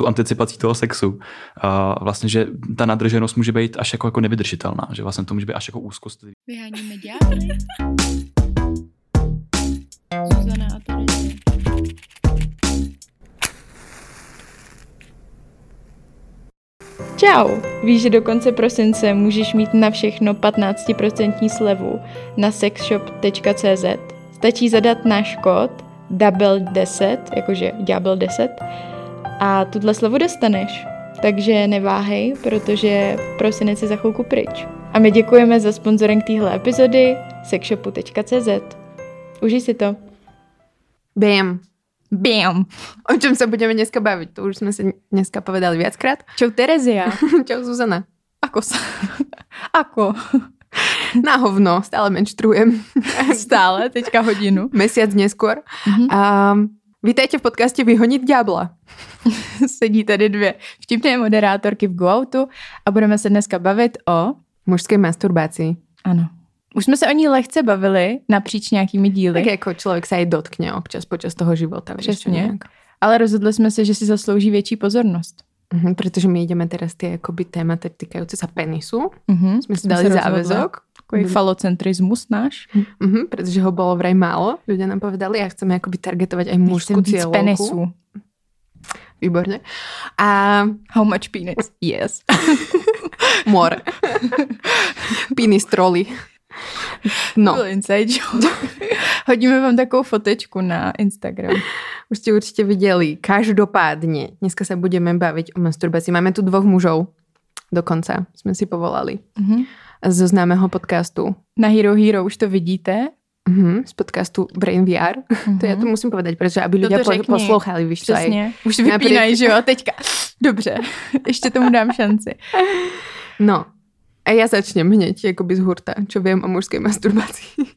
tu anticipací toho sexu. A vlastně, že ta nadrženost může být až jako, jako nevydržitelná, že vlastně to může být až jako úzkost. Vyháníme ďábly. Zuzana a Terezie. Čau! Víš, že do konce prosince můžeš mít na všechno 15% slevu na sexshop.cz. Stačí zadat náš kód DOUBLE10, jakože ďábel 10, a tuhle slevu dostaneš. Takže neváhej, protože prosinec je za chvilku pryč. A my děkujeme za sponzorem téhle epizody sexshopu.cz. Užij si to. Bam. Bam! O čom sa budeme dneska baviť? To už sme si dneska povedali viackrát. Čau Terezia. Čau Zuzana. Ako sa? Ako? Na hovno, stále menštrujem. Stále, teďka hodinu. Mesiac neskôr. Mhm. A vítajte v podcaste Vyhonit ďábla. Sedí tady dvě vtipné moderátorky v GoOutu a budeme se dneska bavit o... Mužskej masturbácii. Ano. Už jsme se o ní lehce bavili napříč nějakými díly, Tak ako človek sa aj dotkne občas počas toho života. Přesně. nejak. ale rozhodli jsme se, že si zaslouží větší pozornost. Mhm, pretože my ideme teraz tie akoby témata týkajúce sa penisu. Mhm. Sme si dali se Takový falocentrismus náš. Mhm, pretože ho bolo vraj málo. Ľudia nám povedali a chceme akoby targetovať aj mužskú víc cieľovku. penisů. Výborne. A How much penis? Yes. more. Penis troly. No, Byl inside joke. Hodíme vám takovou fotečku na Instagram. už ste určite videli. Každopádne, dneska sa budeme baviť o masturbácii. Máme tu dvoch mužov. Dokonca sme si povolali. Mhm. Zo známeho podcastu. Na Hero Hero už to vidíte. Mhm, z podcastu Brain VR. To ja to musím povedať, pretože aby to po, poslouchali, víš. Přesně. Už vypínají, že jo? Teďka. Dobře. Ještě tomu dám šanci. No, a ja začnem hneď, akoby z hurta, čo viem o mužskej masturbácii.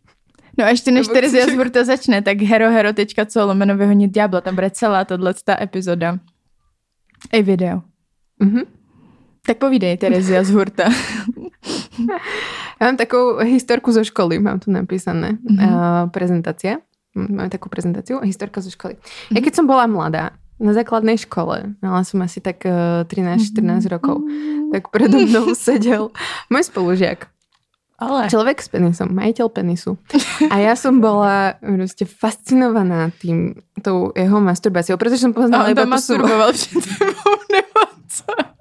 No a ještě než Terezia z Hurta začne, tak herohero.co lomeno vyhonit ďábla, tam bude celá tato epizoda. I video. Mhm. Tak povídej, Terezia z Hurta. Ja mám takú historku zo školy, mám tu napísané. Mhm. Uh, prezentácia. Máme takú prezentáciu, historka zo školy. Ja keď som bola mladá, na základnej škole, mala som asi tak uh, 13-14 rokov, tak predo mnou sedel môj spolužiak. Ale. Človek s penisom, majiteľ penisu. A ja som bola proste fascinovaná tým, tou jeho masturbáciou, pretože som poznala on iba tú masturboval nebo co?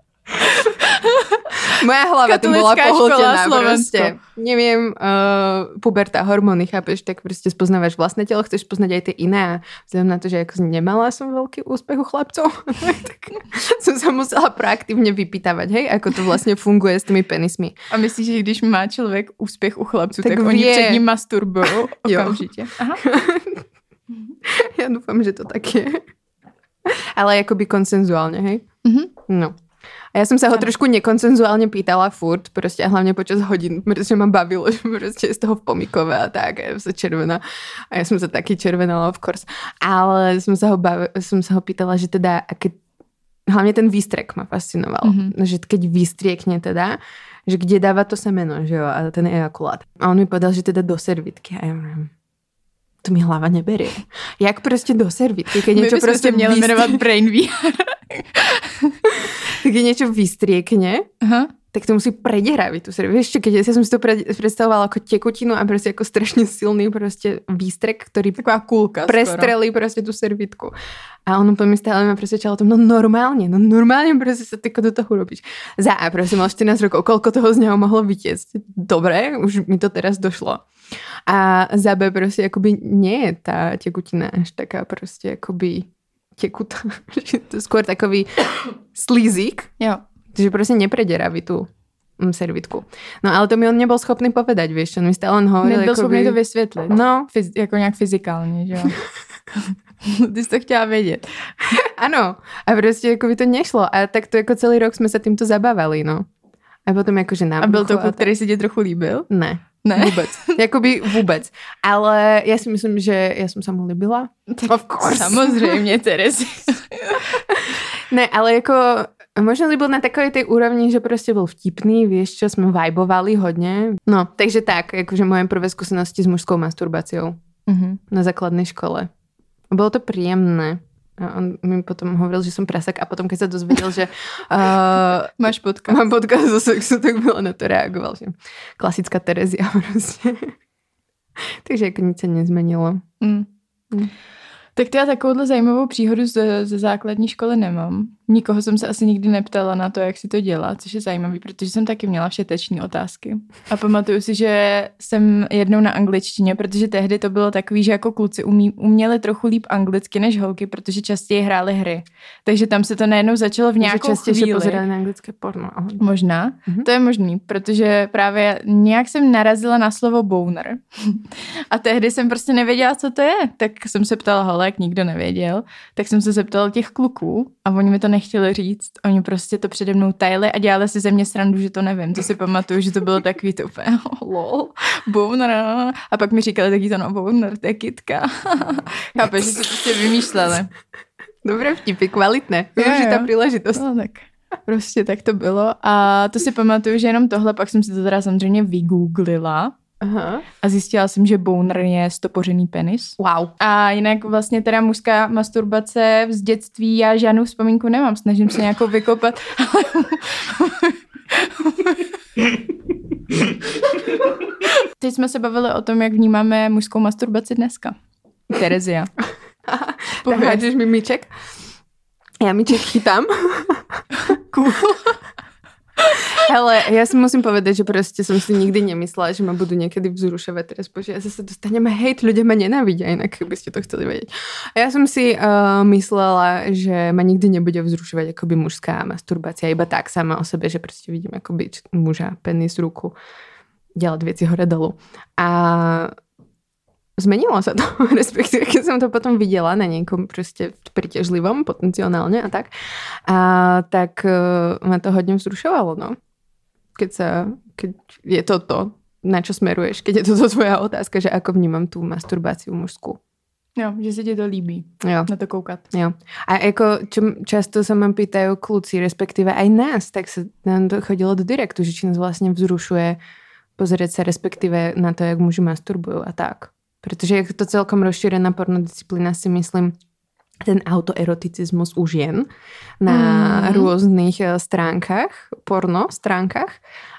Moja hlava tu bola pohltená proste. Neviem, uh, puberta, hormóny, chápeš, tak proste spoznávaš vlastné telo, chceš poznať aj tie iné a vzhľadom na to, že ako nemala som veľký úspech u chlapcov, tak som sa musela proaktívne vypýtavať, hej, ako to vlastne funguje s tými penismi. A myslíš, že když má člověk úspěch u chlapců, tak, Tak oni vie. před ním masturbují Jo. okamžitě. Aha. Ja dúfam, že to tak je. Ale akoby konsenzuálne, hej? Mhm. No. A ja som sa ho trošku nekonsenzuálne pýtala furt, proste a hlavne počas hodín, pretože ma bavilo, že proste je z toho v pomikové a tak, a sa červená. A ja som sa taky červenala, of course. Ale som sa ho, bavi, som sa ho pýtala, že teda, a keď, hlavne ten výstrek ma fascinoval, Mhm. že keď vystriekne teda, že kde dáva to semeno, že jo, a ten ejakulát. A on mi povedal, že teda do servitky. A ja hovorím, to mi hlava neberie. Jak prostě do servitky, keď niečo prostě měli vystrie- jmenovat Brain VR. keď niečo vystriekne, Aha. Tak to musí predehráviť tú servitku. Vieš čo, keď ja som si to pre- predstavovala ako tekutinu a proste ako strašne silný proste výstrek, ktorý Taková kulka skoro. prestrelí proste tú servitku. A on úplne stále ma presvedčal o tom, no normálne, no normálne proste sa tyko do toho robíš. Za A, proste mal 14 rokov, koľko toho z neho mohlo vytiecť? Dobre, už mi to teraz došlo. A za B proste akoby nie je tá tekutina až taká proste akoby tekutá. To je skôr takový slízik, Jo. Že proste neprederaví tú mm, servitku. No ale to mi on nebol schopný povedať, vieš, on mi stále len hovoril. Nebyl schopný to vysvětlit. No, Fyz, jako nějak fyzikálně, že jo? Ty jsi to chtěla vědět. Áno. A proste ako by to nešlo. A tak to ako celý rok sme sa týmto zabávali, no. A potom akože na A byl to kluk, který si tě trochu líbil? Ne, Ne. vôbec. Jakoby vôbec. Ale ja si myslím, že ja som sa mu ľúbila. Of course. Samozřejmě, Terezi. Ne, ale ako možno líbil na takovej tej úrovni, že proste bol vtipný, vieš čo, sme vibovali hodne. No, takže tak, akože moje prvé skúsenosti s mužskou masturbáciou Mhm. na základnej škole. Bolo to príjemné. A on mi potom hovoril, že som prasak a potom, keď sa dozvedel, že uh, Máš podcast. mám podcast zo sexu, tak bylo na to reagoval, že klasická Terezia prostě. Takže jako nic se nezmenilo. Mm. Mm. Tak to já takovouhle zajímavou příhodu ze, ze základní školy nemám. Nikoho jsem se asi nikdy neptala na to, jak si to dělá, což je zajímavý, protože jsem taky měla všeteční otázky. A pamatuju si, že jsem jednou na angličtině, protože tehdy to bylo takový, že jako kluci umí, uměli trochu líp anglicky než holky, protože častěji hráli hry. Takže tam se to najednou začalo v nějakou častěji chvíli. pozerali na anglické porno. Možná, Mhm. to je možný, protože právě nějak jsem narazila na slovo boner a tehdy jsem prostě nevěděla, co to je. Tak jsem se ptala holek, nikdo nevěděl, tak jsem se zeptala těch kluků a oni mi to nechtěli říct. Oni prostě to přede mnou tajili a dělali si ze mě srandu, že to nevím. To si pamatuju, že to bylo takový to úplně lol, boner. A pak mi říkali taky to no boner, to je kytka. Chápeš, že si prostě vymýšleli. Dobré vtipy, kvalitné. Využitá příležitost. No tak prostě tak to bylo. A to si pamatuju, že jenom tohle, pak jsem si to teda samozřejmě vygooglila Aha. a zjistila jsem, že boner je stopořený penis. Wow. A jinak vlastně teda mužská masturbace z dětství, já žádnou vzpomínku nemám, snažím se nějakou vykopat. Teď jsme se bavili o tom, jak vnímáme mužskou masturbaci dneska. Terezia. Tak hádžeš mi míček? Já míček chytám. Cool. Hele, ja si musím povedať, že proste som si nikdy nemyslela, že ma budú niekedy vzrušovať teraz, bože, zase dostaneme hejt, ľudia ma nenávidia, inak by ste to chceli vedieť. A ja som si uh, myslela, že ma nikdy nebude vzrušovať akoby mužská masturbácia, iba tak sama o sebe, že proste vidím akoby č- muža, penis, ruku, dělat věci hore dolu. A zmenilo sa to, respektíve keď som to potom videla na niekom proste pritežlivom potenciálne a tak, a tak uh, ma to hodne vzrušovalo, no. Keď sa, keď je to to, na čo smeruješ, keď je toto tvoja otázka, že ako vnímam tú masturbáciu mužskú. Jo, že se ti to líbí Jo. na to koukat. Jo. A jako čo, často sa ma pýtajú kluci, respektíve aj nás, tak sa nám to chodilo do direktu, že či nás vlastne vzrušuje pozrieť sa respektíve na to, jak muži masturbujú a tak. Protože je to celkom rozšírená pornodisciplína, si myslím, ten autoeroticizmus u žien na Mm. rôznych eh, stránkach, porno stránkach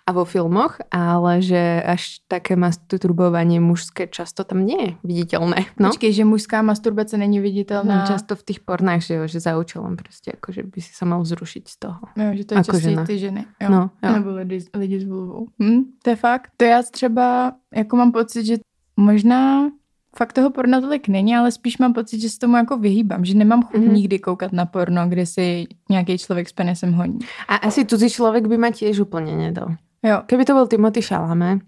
a vo filmoch, ale že až také masturbovanie mužské často tam nie je viditeľné. No? Počkej, že mužská masturbace není viditelná. No, často v tých pornách, že jo, že za účelem prostě, jako, že by si sa mal vzrušiť z toho. Jo, že to je Jako žena. ty ženy. Jo. No, jo. Nebo lidi, lidi s vulvou. Hm, to je fakt. To já třeba, jako mám pocit, že možná fakt toho porna tolik není, ale spíš mám pocit, že se tomu jako vyhýbám, že nemám chuť Mhm. nikdy koukat na porno, kde si nějaký člověk s penisem honí. A asi cudzí človek by ma tiež úplne nedal. Jo, Keby to bol Timothy Chalamet,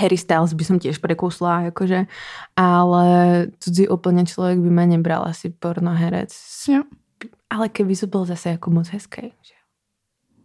Harry Styles by som tiež prekusla, akože, ale cudzí úplne človek by ma nebral asi pornoherec. jo. Ale keby to bol zase jako moc hezký, že.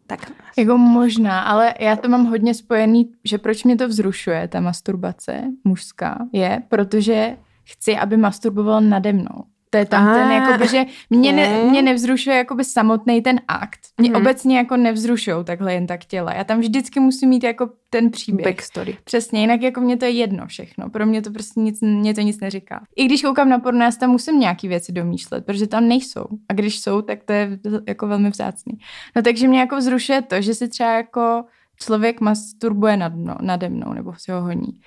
Tak. Jako možná, ale já to mám hodně spojený, že proč mě to vzrušuje, ta masturbace mužská, je, protože chci, aby masturboval nade mnou. To je tam Ah. ten, jakoby, že mě, ne, mě nevzrušuje jakoby samotný ten akt. Mě Mhm. obecně jako nevzrušují takhle jen tak těla. Já tam vždycky musím mít jako ten příběh. Backstory. Přesně, jinak jako mě to je jedno všechno. Pro mě to prostě nic, mě to nic neříká. I když koukám na porno, já tam musím nějaký věci domýšlet, protože tam nejsou. A když jsou, tak to je jako velmi vzácný. No takže mě jako vzrušuje to, že si třeba jako člověk masturbuje nad mnou, nade mnou nebo si ho honí.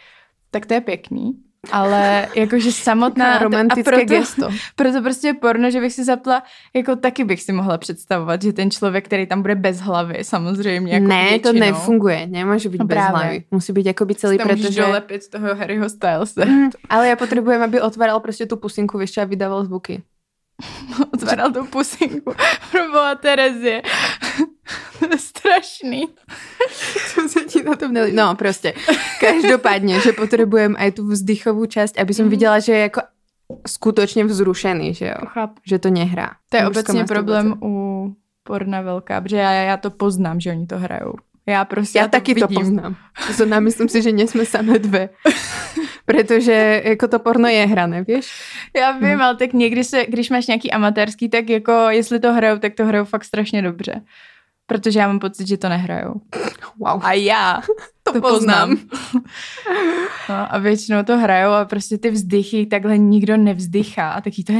Tak to je pěkný. Ale jakože samotná... Romantické a proto, gesto. proto prostě porno, že bych si zapla, jako taky bych si mohla představovat, že ten člověk, který tam bude bez hlavy, samozřejmě. Jako ne, to většinou, nefunguje. Nemôže byť No bez právě. hlavy. Musí byť akoby celý, Tam můžeš pretože... dolepit toho Harryho Stylese. Mm, ale ja potrebujem, aby otváral prostě tu pusinku, čo, a vydával zvuky. Otváral tu pusinku. Proboha Terezie. To je strašný. Čo sa ti na tom nelí? No, proste. Každopádne, že potrebujem aj tú vzdychovú časť, aby som Mhm. videla, že je jako skutočne vzrušený, že jo. Chápu. Že to nehrá. To je Mužská obecně problém u porna velká, protože já, já to poznám, že oni to hrajou. Já prostě Ja já to taky to vidím. poznám. To myslím si, že nie sme samé dve. Pretože jako to porno je hrané, vieš? Já vím, ale tak někdy se, když máš nějaký amatérský, tak jako jestli to hrajou, tak to hrajou fakt strašně dobře. Protože já mám pocit, že to nehrajou. Wow. A já to, poznám. No, a většinou to hrajou a prostě ty vzdychy takhle nikdo nevzdychá. A taky to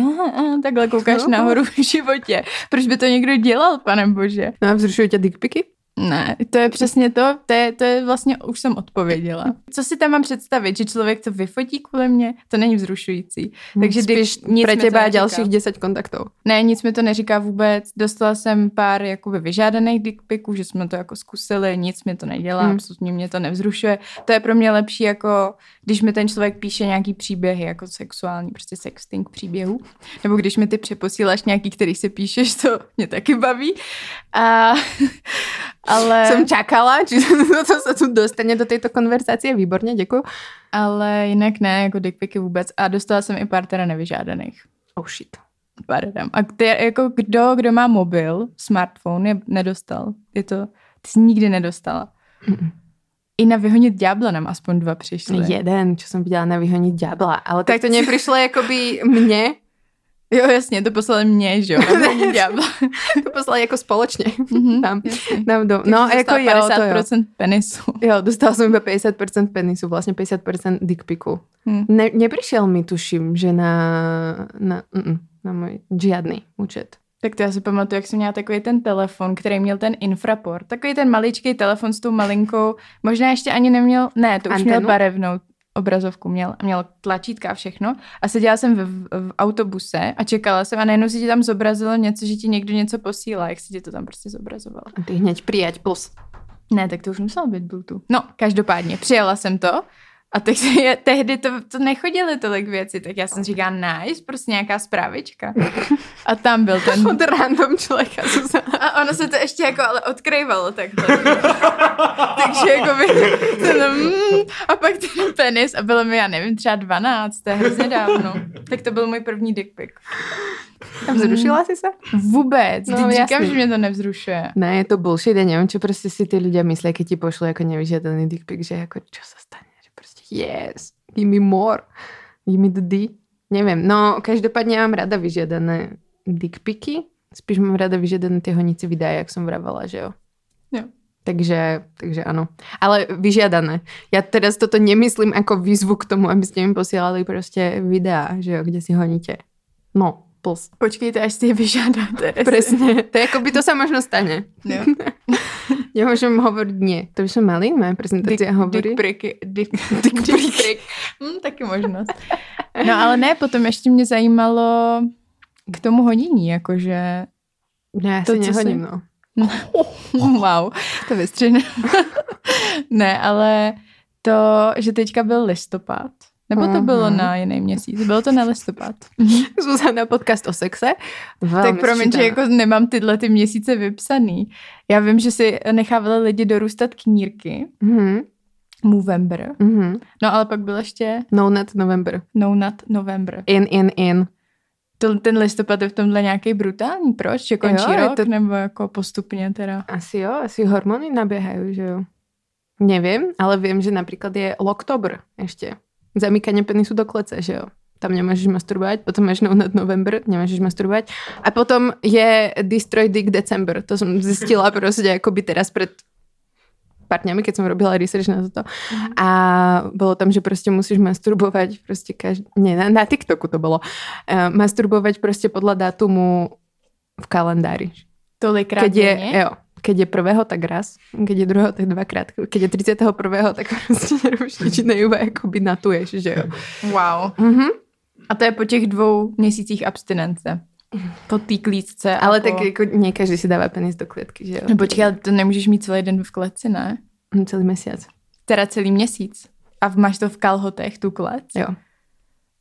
takhle koukáš No. nahoru v životě. Proč by to někdo dělal, pane bože? No a vzrušují tě dickpiky? Ne, to je přesně to, to je, to je vlastně, už jsem odpověděla. Co si tam mám představit, že člověk to vyfotí kvůli mě, to není vzrušující. Takže Spíš nic teba neříká. dalších 10 kontaktů. Ne, nic mi to neříká vůbec. Dostala jsem pár jakoby vyžádaných dickpiků, že jsme to jako zkusili, nic mi to nedělá, Hmm. hmm. absolutně mě to nevzrušuje. To je pro mě lepší, jako když mi ten člověk píše nějaký příběhy, jako sexuální, prostě sexting příběhů. Nebo když mi ty přeposíláš nějaký, který si píšeš, to mě taky baví. A, ale, Jsem čakala, či to se tu dostane do této konverzace. Výborně, děkuji. ale jinak ne, jako dickpiky vůbec. A dostala jsem i pár teda nevyžádaných. Oh shit. Pardon. A ty, jako kdo, kdo má mobil, smartphone, je nedostal. Je to, ty jsi nikdy nedostala. I na vyhonit ďábla nám aspoň dva přišli. Jeden, čo jsem viděla na vyhonit ďábla. Ale tak to neprišlo jakoby mně, Jo, jasně, to poslali mě, že jo, to poslali jako společně. Mhm, Tam, jasně. tam do, no, jako jo, to jo. 50% penisu. Jo, dostala jsem iba 50% penisu, vlastně 50% dickpiku. Hm. Ne, neprišiel mi, tuším, že na, na, mm, na můj žiadny účet. Tak to já si pamatuju, jak jsem měla takový ten telefon, který měl ten infraport. Takový ten maličký telefon s tou malinkou, možná ještě ani neměl, ne, to už Antenu? měl barevnou obrazovku, měl, měl tlačítka a všechno. A seděla jsem v, v, v autobuse a čekala jsem a najednou si ti tam zobrazilo něco, že ti někdo něco posílá, jak si ti to tam prostě zobrazoval. A ty hneď prijať plus. Ne, tak to už muselo být Bluetooth. No, každopádně, přijela jsem to a teď je, tehdy to, to nechodily tolik věci, tak já jsem říkala, nice, prostě nějaká zprávička. A tam byl ten Od random člověka, a ono se to ještě jako ale odkrývalo takhle. Takže jako by, to, mm, a pak ten penis a bylo mi, já nevím, třeba 12, to je hrozně dávno. Tak to byl můj první dick pic. A vzrušila si se? Vůbec, No, no, říkám, že mě to nevzrušuje. Ne, je to bullshit, ja neviem, čo prostě si ty ľudia myslia, keď ti pošlu jako nevyžiadaný dick pic, že jako čo sa stane, yes, give me more, give me the D. Neviem, no každopádně já mám rada vyžiadané dick piky, spíš mám rada vyžiadané tie honice videa, jak som vravala, že jo. Jo. Takže, takže ano. Ale vyžiadané. Ja teraz toto nemyslím ako výzvu k tomu, aby ste mi posielali prostě videa, že jo, kde si honíte. No, plus. Počkejte, až si je vyžádáte. Presne. To je ako by to sa možno stane. Jo. Nemôžem hovoriť nie. To by sme mali, moja prezentácia hovorí. Dick prick, dick, dick, dick prick. Hm, taky možnost. No ale ne, potom ještě mě zajímalo k tomu honění, jakože Ne, ja To, si co nehodím, si- no. wow, to vystřihne. ne, ale to, že teďka byl listopad, nebo to bylo Mhm. na jiný měsíc? Bylo to na listopad. Zuzana podcast o sexe. Veľmi tak promiň, že jako nemám tyhle ty měsíce vypsaný. Já vím, že si nechávali lidi dorůstat knírky, Mhm, Movember, mhm. no ale pak byl ještě No Nut November. No Nut November. In, in, in. To, ten listopad je v tomhle nějaký brutální, proč? Že končí Jo, rok, to- nebo jako postupně teda? Asi jo, asi hormóny nabiehajú, že jo. Neviem, ale viem, že napríklad je Locktober ešte. Zamykanie penisu do klece, že jo. Tam nemôžeš masturbovať, potom máš No Nut November, nemôžeš masturbovať. A potom je Destroy Dick December. To som zistila proste akoby teraz pred pár dňami, keď som robila research na toto. A bolo tam, že proste musíš masturbovať proste každý... Nie, na, na TikToku to bolo. Uh, masturbovať proste podľa dátumu v kalendári. Tolikrát Keď je, jo, keď je prvého, tak raz. Keď je druhého, tak dvakrát. Keď je 31. tak prostě nerobíš nič jiné, iba jakoby natuješ, že jo. Wow. Mhm. A to je po těch dvou měsících abstinence. Po té klíčce. a Ale po... tak jako nie každý si dává penis do klietky, že jo. No počkej, ale to nemůžeš mít celý den v kleci, ne? Hm, Celý mesiac. Teda celý měsíc. A máš to v kalhotech, tu klec. Jo.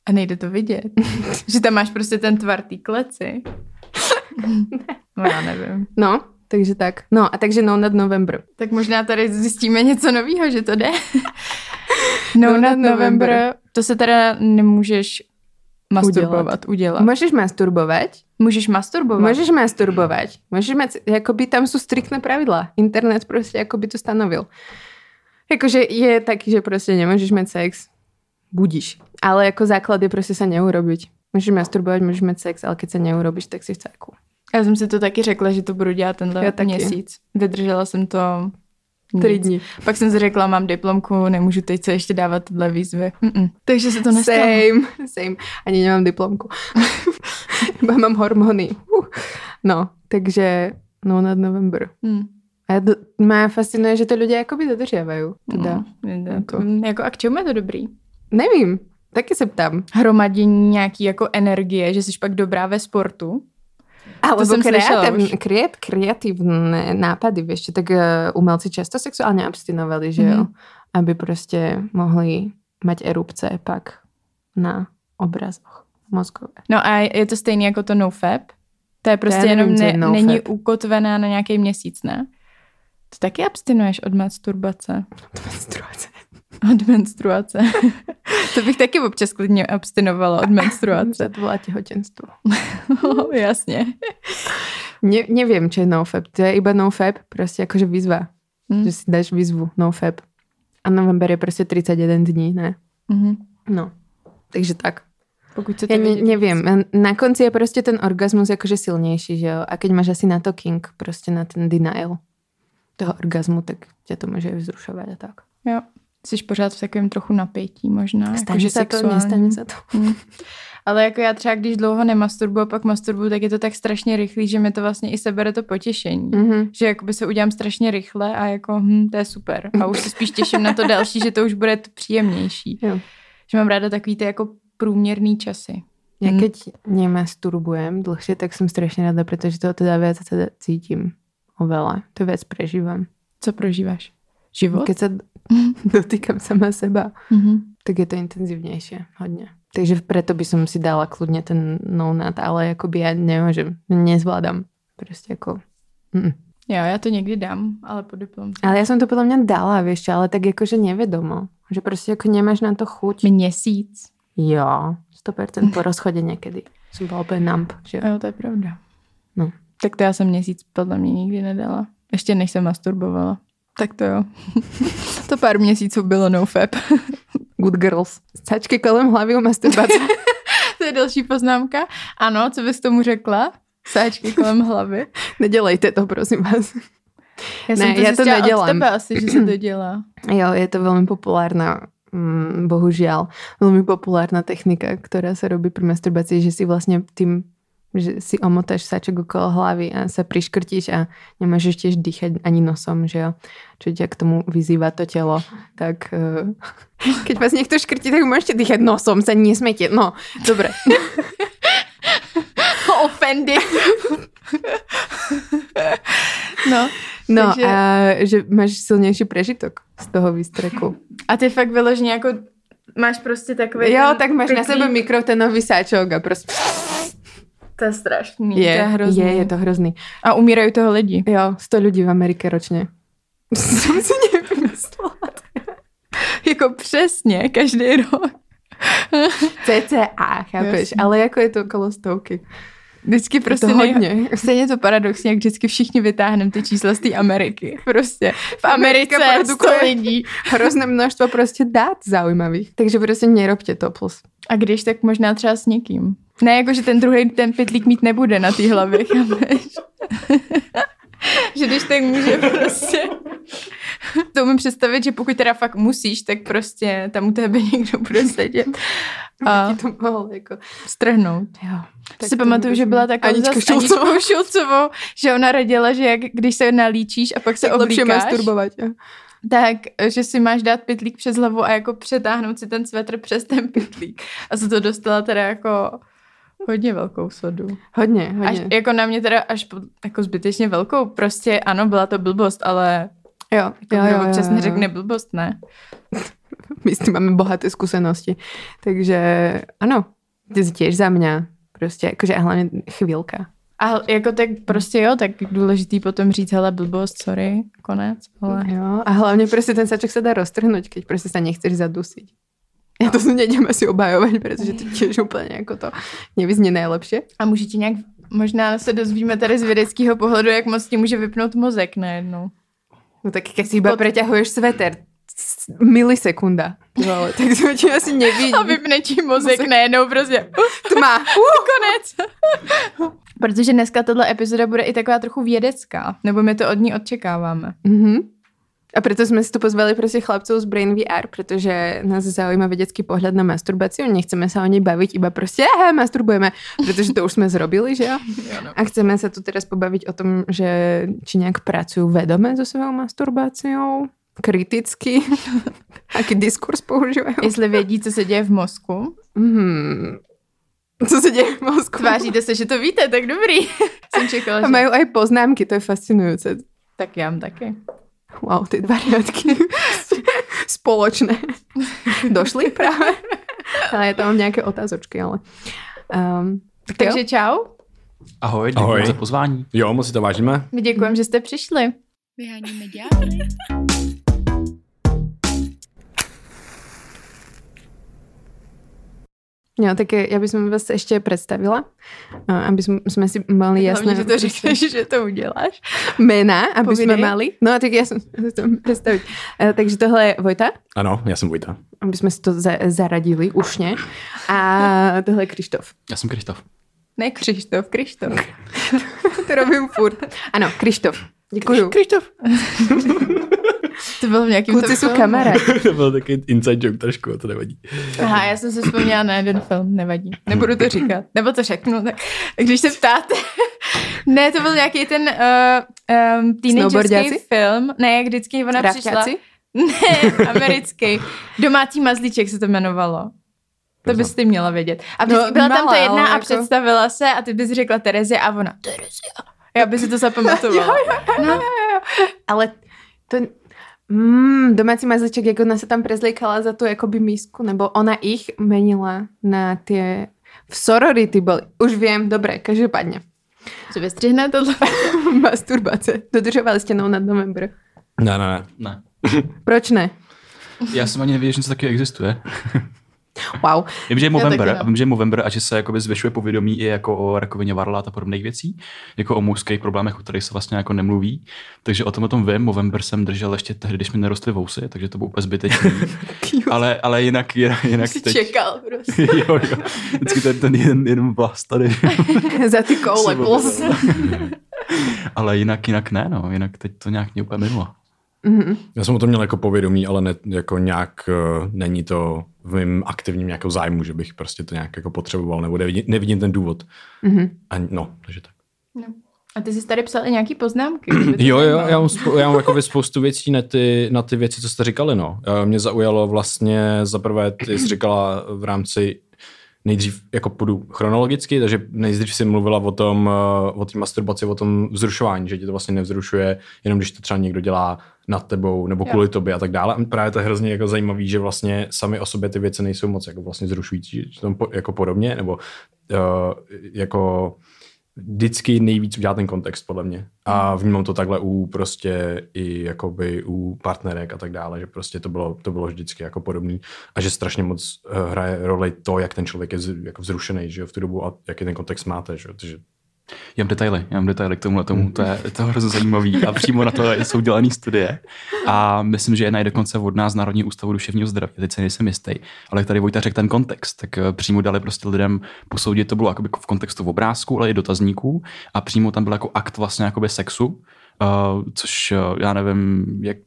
A nejde to vidět. že tam máš prostě ten tvar té kleci. no já nevím. No, takže tak. No a takže no nad November. Tak možná tady zjistíme něco nového, že to jde. no, No na nad November. November. To se teda nemůžeš masturbovat, udělat. Môžeš masturbovať, Můžeš masturbovat. môžeš masturbovať, môžeš mať, jakoby tam sú striktné pravidlá. Internet prostě jakoby to stanovil. Jakože je taký, že prostě nemôžeš mať sex, budíš. Ale jako základ je prostě sa neurobiť. Môžeš masturbovať, môžeš mať sex, ale keď sa neurobiš, tak si v cajku. Já jsem si to taky řekla, že to budu dělat tenhle Já taky. měsíc. Vydržela jsem to Tři dní. Pak jsem si řekla, mám diplomku, nemůžu teď se ještě dávat tyhle výzvy. Mm-mm. Takže se to nestalo. Same, same. Ani nemám diplomku. Iba mám hormony. Uh. No, takže no nad november. Hmm. A já do, mě fascinuje, že to lidé jakoby dodržiavají. Teda. No, jako, Jako- jako, a k čemu je to dobrý? Nevím, taky se ptám. Hromadění nějaký jako energie, že jsi pak dobrá ve sportu. Alebo už. kreat, kreatívne nápady, vieš, čo, tak uh, umelci často sexuálne abstinovali, že jo? Mhm. Aby prostě mohli mať erupce pak na obrazoch mozkové. No a je to stejný jako to nofap? To je prostě jenom ne, nofap. není ukotvená na nějaký měsíc, ne? To taky abstinuješ od masturbace. Menstruace. Od menstruace. to bych taky občas klidně abstinovala od menstruace. To bola tehotenstvo. Jasně. Ne, neviem, čo je nofap. To je iba nofap, prostě jakože výzva. Mm. Že si dáš výzvu nofap. A november je prostě 31 dní, ne? Mhm. No. Takže tak. Pokud Ja ne, neviem. Na konci je prostě ten orgasmus jakože silnější, že jo? A keď máš asi na to king, prostě na ten denial toho orgazmu, tak tě to může vzrušovat a tak. Jo. Jsi pořád v takovém trochu napětí možná. Stane jakože se to, nestane se to. Hm. Ale jako já třeba, když dlouho nemasturbuju a pak masturbuju, tak je to tak strašně rychlý, že mi to vlastně i sebere to potěšení. Mhm. Že jakoby se udělám strašně rychle a jako hm, to je super. A už se spíš těším na to další, že to už bude příjemnější. Jo. Že mám ráda takový ty jako průměrný časy. Ja Mhm. keď nemasturbujem dlhšie, tak som strašne rada, pretože to teda viac teda cítim oveľa. To viac prežívam. Co prožíváš? Život? Keď sa dotýkam sama seba, Mhm. tak je to intenzívnejšie hodne. Takže preto by som si dala kľudne ten no nut, ale akoby ja nemôžem, nezvládam. Proste ako... Mm. Jo, já to někdy dám, ale po diplom. Ale ja som to podľa mňa dala, vieš čo, ale tak akože nevedomo. Že proste ako nemáš na to chuť. Měsíc. Jo, 100% po rozchode niekedy. Som bola úplne numb, že Jo, to je pravda. No. Tak to já jsem měsíc podle mě nikdy nedala. Ještě než jsem masturbovala. Tak to jo. to pár měsíců bylo no fap. good girls. Sačky kolem hlavy u masturbace. to je další poznámka. Ano, co bys tomu řekla? Sáčky kolem hlavy. Nedělejte to, prosím vás. Já Ne, to já to zjistila nedělám. Od tebe asi, že se to dělá. Jo, je to veľmi populárna, mm, bohužiaľ, veľmi populárna technika, ktorá sa robí pri masturbácii, že si vlastne tým, že si omotáš sačok okolo hlavy a sa priškrtíš a nemôžeš tiež dýchať ani nosom, že jo. Čo ťa k tomu vyzýva to telo. Tak eh, keď vás niekto škrtí, tak môžete dýchať nosom, sa nesmete. No, dobre. Ofendy. no. No Takže- a že máš silnější prežitok z toho výstreku. A ty fakt vyloženě jako máš prostě takový... Jo, tak máš na pytlík. sebe mikrotenový sáčok a prostě To je strašný, je, to je hrozný. je, je to hrozný. A umírají toho lidi. Jo, 100 ľudí v Amerike ročně. Jsem si nevymyslela. Jako přesně, každý rok. CCA, chápeš? Jasně. Ale jako je to okolo stovky. Vždycky prostě to nej- hodně. Stejně je to paradoxně, jak vždycky všichni vytáhneme ty čísla z té Ameriky. Prostě v Americe Amerika 100 produkuje- lidí. Hrozné množstvo prostě dát zaujímavých. Takže prostě nerobte to plus. A když, tak možná třeba s někým. Ne, jako, že ten druhý ten pytlík mít nebude na té hlavě, chápeš? že když tak může prostě... to umím představit, že pokud teda fakt musíš, tak prostě tam u tebe někdo bude sedět a to mohl jako... strhnout. Jo. Tak si pamatuju, že byla taková Anička Šulcová. Šulcovou, že ona radila, že jak, když se nalíčíš a pak se Tak oblíkáš, masturbovat. Jo. Tak, že si máš dát pytlík přes hlavu a jako přetáhnout si ten svetr přes ten pytlík. A se to dostala teda jako hodně velkou sodu. Hodně, Až, hodně. jako na mě teda až po, jako zbytečně velkou. Prostě ano, byla to blbost, ale Jo, jako jo, kdo jo, občas jo, jo. neřekne blbost, ne? My s tím máme bohaté skúsenosti. Takže ano, ty za mňa. Prostě, jakože hlavně chvíľka. A jako tak prostě jo, tak důležitý potom říct, hele, blbost, sorry, konec, ale... Jo, a hlavně prostě ten sačok sa dá roztrhnúť, keď prostě sa nechceš zadusiť. Ja to nejdem asi obhajovať, pretože to tiež úplne jako to nevyznie najlepšie. A může ti nějak, možná se dozvíme tady z vědeckého pohledu, jak moc ti může vypnout mozek najednou. No tak keď si iba Pod- preťahuješ sveter milisekunda. Vole, tak to ti asi nevidí. A vypne ti mozek najednou prostě. Tma. Konec. Protože dneska tato epizoda bude i taková trochu vědecká, nebo my to od ní očekáváme. Mhm. A preto sme si tu pozvali prostě chlapcov z Brain VR, protože nás zaujíma vedecký pohľad na masturbaci. Nechceme sa o nej baviť, iba prostě aha, masturbujeme, protože to už sme zrobili, že jo? A chceme sa tu teraz pobaviť o tom, že či nejak pracujú vedome so svojou masturbáciou, kriticky, aký diskurs používajú. Jestli vědí, co se děje v mozku. Mhm. Co se děje v mozku? Tváříte se, že to víte, tak dobrý. Jsem čekala, A že... majú aj poznámky, to je fascinujúce. Tak já mám taky. Wow, ty dva riadky spoločné. Došli práve? Ale ja tam mám nejaké otázočky, ale... Um, tak Takže jo? čau. Ahoj, děkuji Ahoj. za pozvání. Jo, moc si to vážíme. My děkujeme, že jste přišli. Vyháníme ďábly. Jo, tak ja by som vás ešte predstavila, a aby sme, sme si mali jasné... Hlavně, že to řekneš, že to uděláš. Mena, aby sme Povídej. mali. No, tak ja som chcem predstaviť. Uh, takže tohle je Vojta, Ano, já jsem Vojta. aby sme si to za, zaradili ušně. A tohle je Krištof. Já jsem Krištof. Ne Krištof, Krištof. To robím furt. Ano, Krištof. Děkuju. Krištof. To bylo v nějakým Kluci jsou kamarádi. to byl taky inside joke trošku, a to nevadí. Aha, já jsem si vzpomněla na jeden film, nevadí. Nebudu to říkat. Nebo to řeknu, tak když se ptáte. ne, to byl nějaký ten uh, um, teenagerský film. Ne, jak vždycky ona přišla. Rávťáci? Ne, americký. Domácí mazlíček se to jmenovalo. To bys ty měla vědět. A No, byla tam ta malá, jedna a jako- představila se a ty bys řekla Terezia a ona Terezia. Já by si to zapamatovala. No, Ale to... Mm, domácí mazliček, jak ona sa tam prezliekala za tú jakoby misku, nebo ona ich menila na tie... V sorority boli. Už viem, dobre, každopádne. co vystřihne tohle? Masturbace. Dodržovali ste no nad novembr. Ne, ne, ne. Ne. Proč ne? Já jsem ani nevěděl, že něco taky existuje. Wow. Vím, že je Movember, a vím, že je Movember a že se jakoby zvyšuje povědomí i jako o rakovině varlat a podobných věcí, jako o mužských problémech, o kterých se vlastně jako nemluví. Takže o tom o tom vím, Movember jsem držel ještě tehdy, když mi nerostly vousy, takže to bylo úplně zbytečný. ale, ale jinak, jinak, jinak Jsi teď... čekal prostě. jo, jo. Vždycky ten, ten jeden, jeden vlast tady. Za ty koule. Ale jinak, jinak ne, no. Jinak teď to nějak mě úplně minulo. Mhm. Já jsem o tom měl jako povědomí, ale ne, jako nějak uh, není to v mém aktivním nějakou zájmu, že bych prostě to nějak jako potřeboval, nebo nevidím, nevidím ten důvod. Mhm. A, no, takže tak. No. A ty jsi tady psal i nějaký poznámky. Jo, jo, já mám, spo, já mám jako spoustu věcí na ty, na ty věci, co jste říkali, no. Eh, Mě zaujalo vlastně, za prvé, ty jsi říkala v rámci nejdřív jako půjdu chronologicky, takže nejdřív si mluvila o tom, eh, o té masturbaci, o tom vzrušování, že tě to vlastně nevzrušuje, jenom když to třeba někdo dělá nad tebou nebo Jo. kvůli tobě a tak dále. A právě to je hrozně jako zajímavý, že vlastně sami o sobě ty věci nejsou moc jako vlastně zrušující, že to po, jako podobně, nebo uh, jako vždycky nejvíc udělá ten kontext, podle mě. A vnímám to takhle u prostě i jakoby u partnerek a tak dále, že prostě to bylo, to bylo vždycky jako podobný. A že strašně moc eh, hraje roli to, jak ten člověk je jako vzrušený, že jo, v tu dobu a jaký ten kontext máte, že jo, takže Já mám detaily, já mám detaily k tomuhle tomu, to je, to je hrozně zajímavý a přímo na to jsou dělané studie. A myslím, že jedna je dokonce od nás z Národního ústavu duševního zdraví, teď se nejsem jistý, ale tady Vojta řekl ten kontext, tak eh, přímo dali prostě lidem posoudit, to bylo jakoby v kontextu v obrázku, ale i dotazníků a přímo tam byl jako akt vlastně jakoby sexu, uh, což uh, já nevím, jak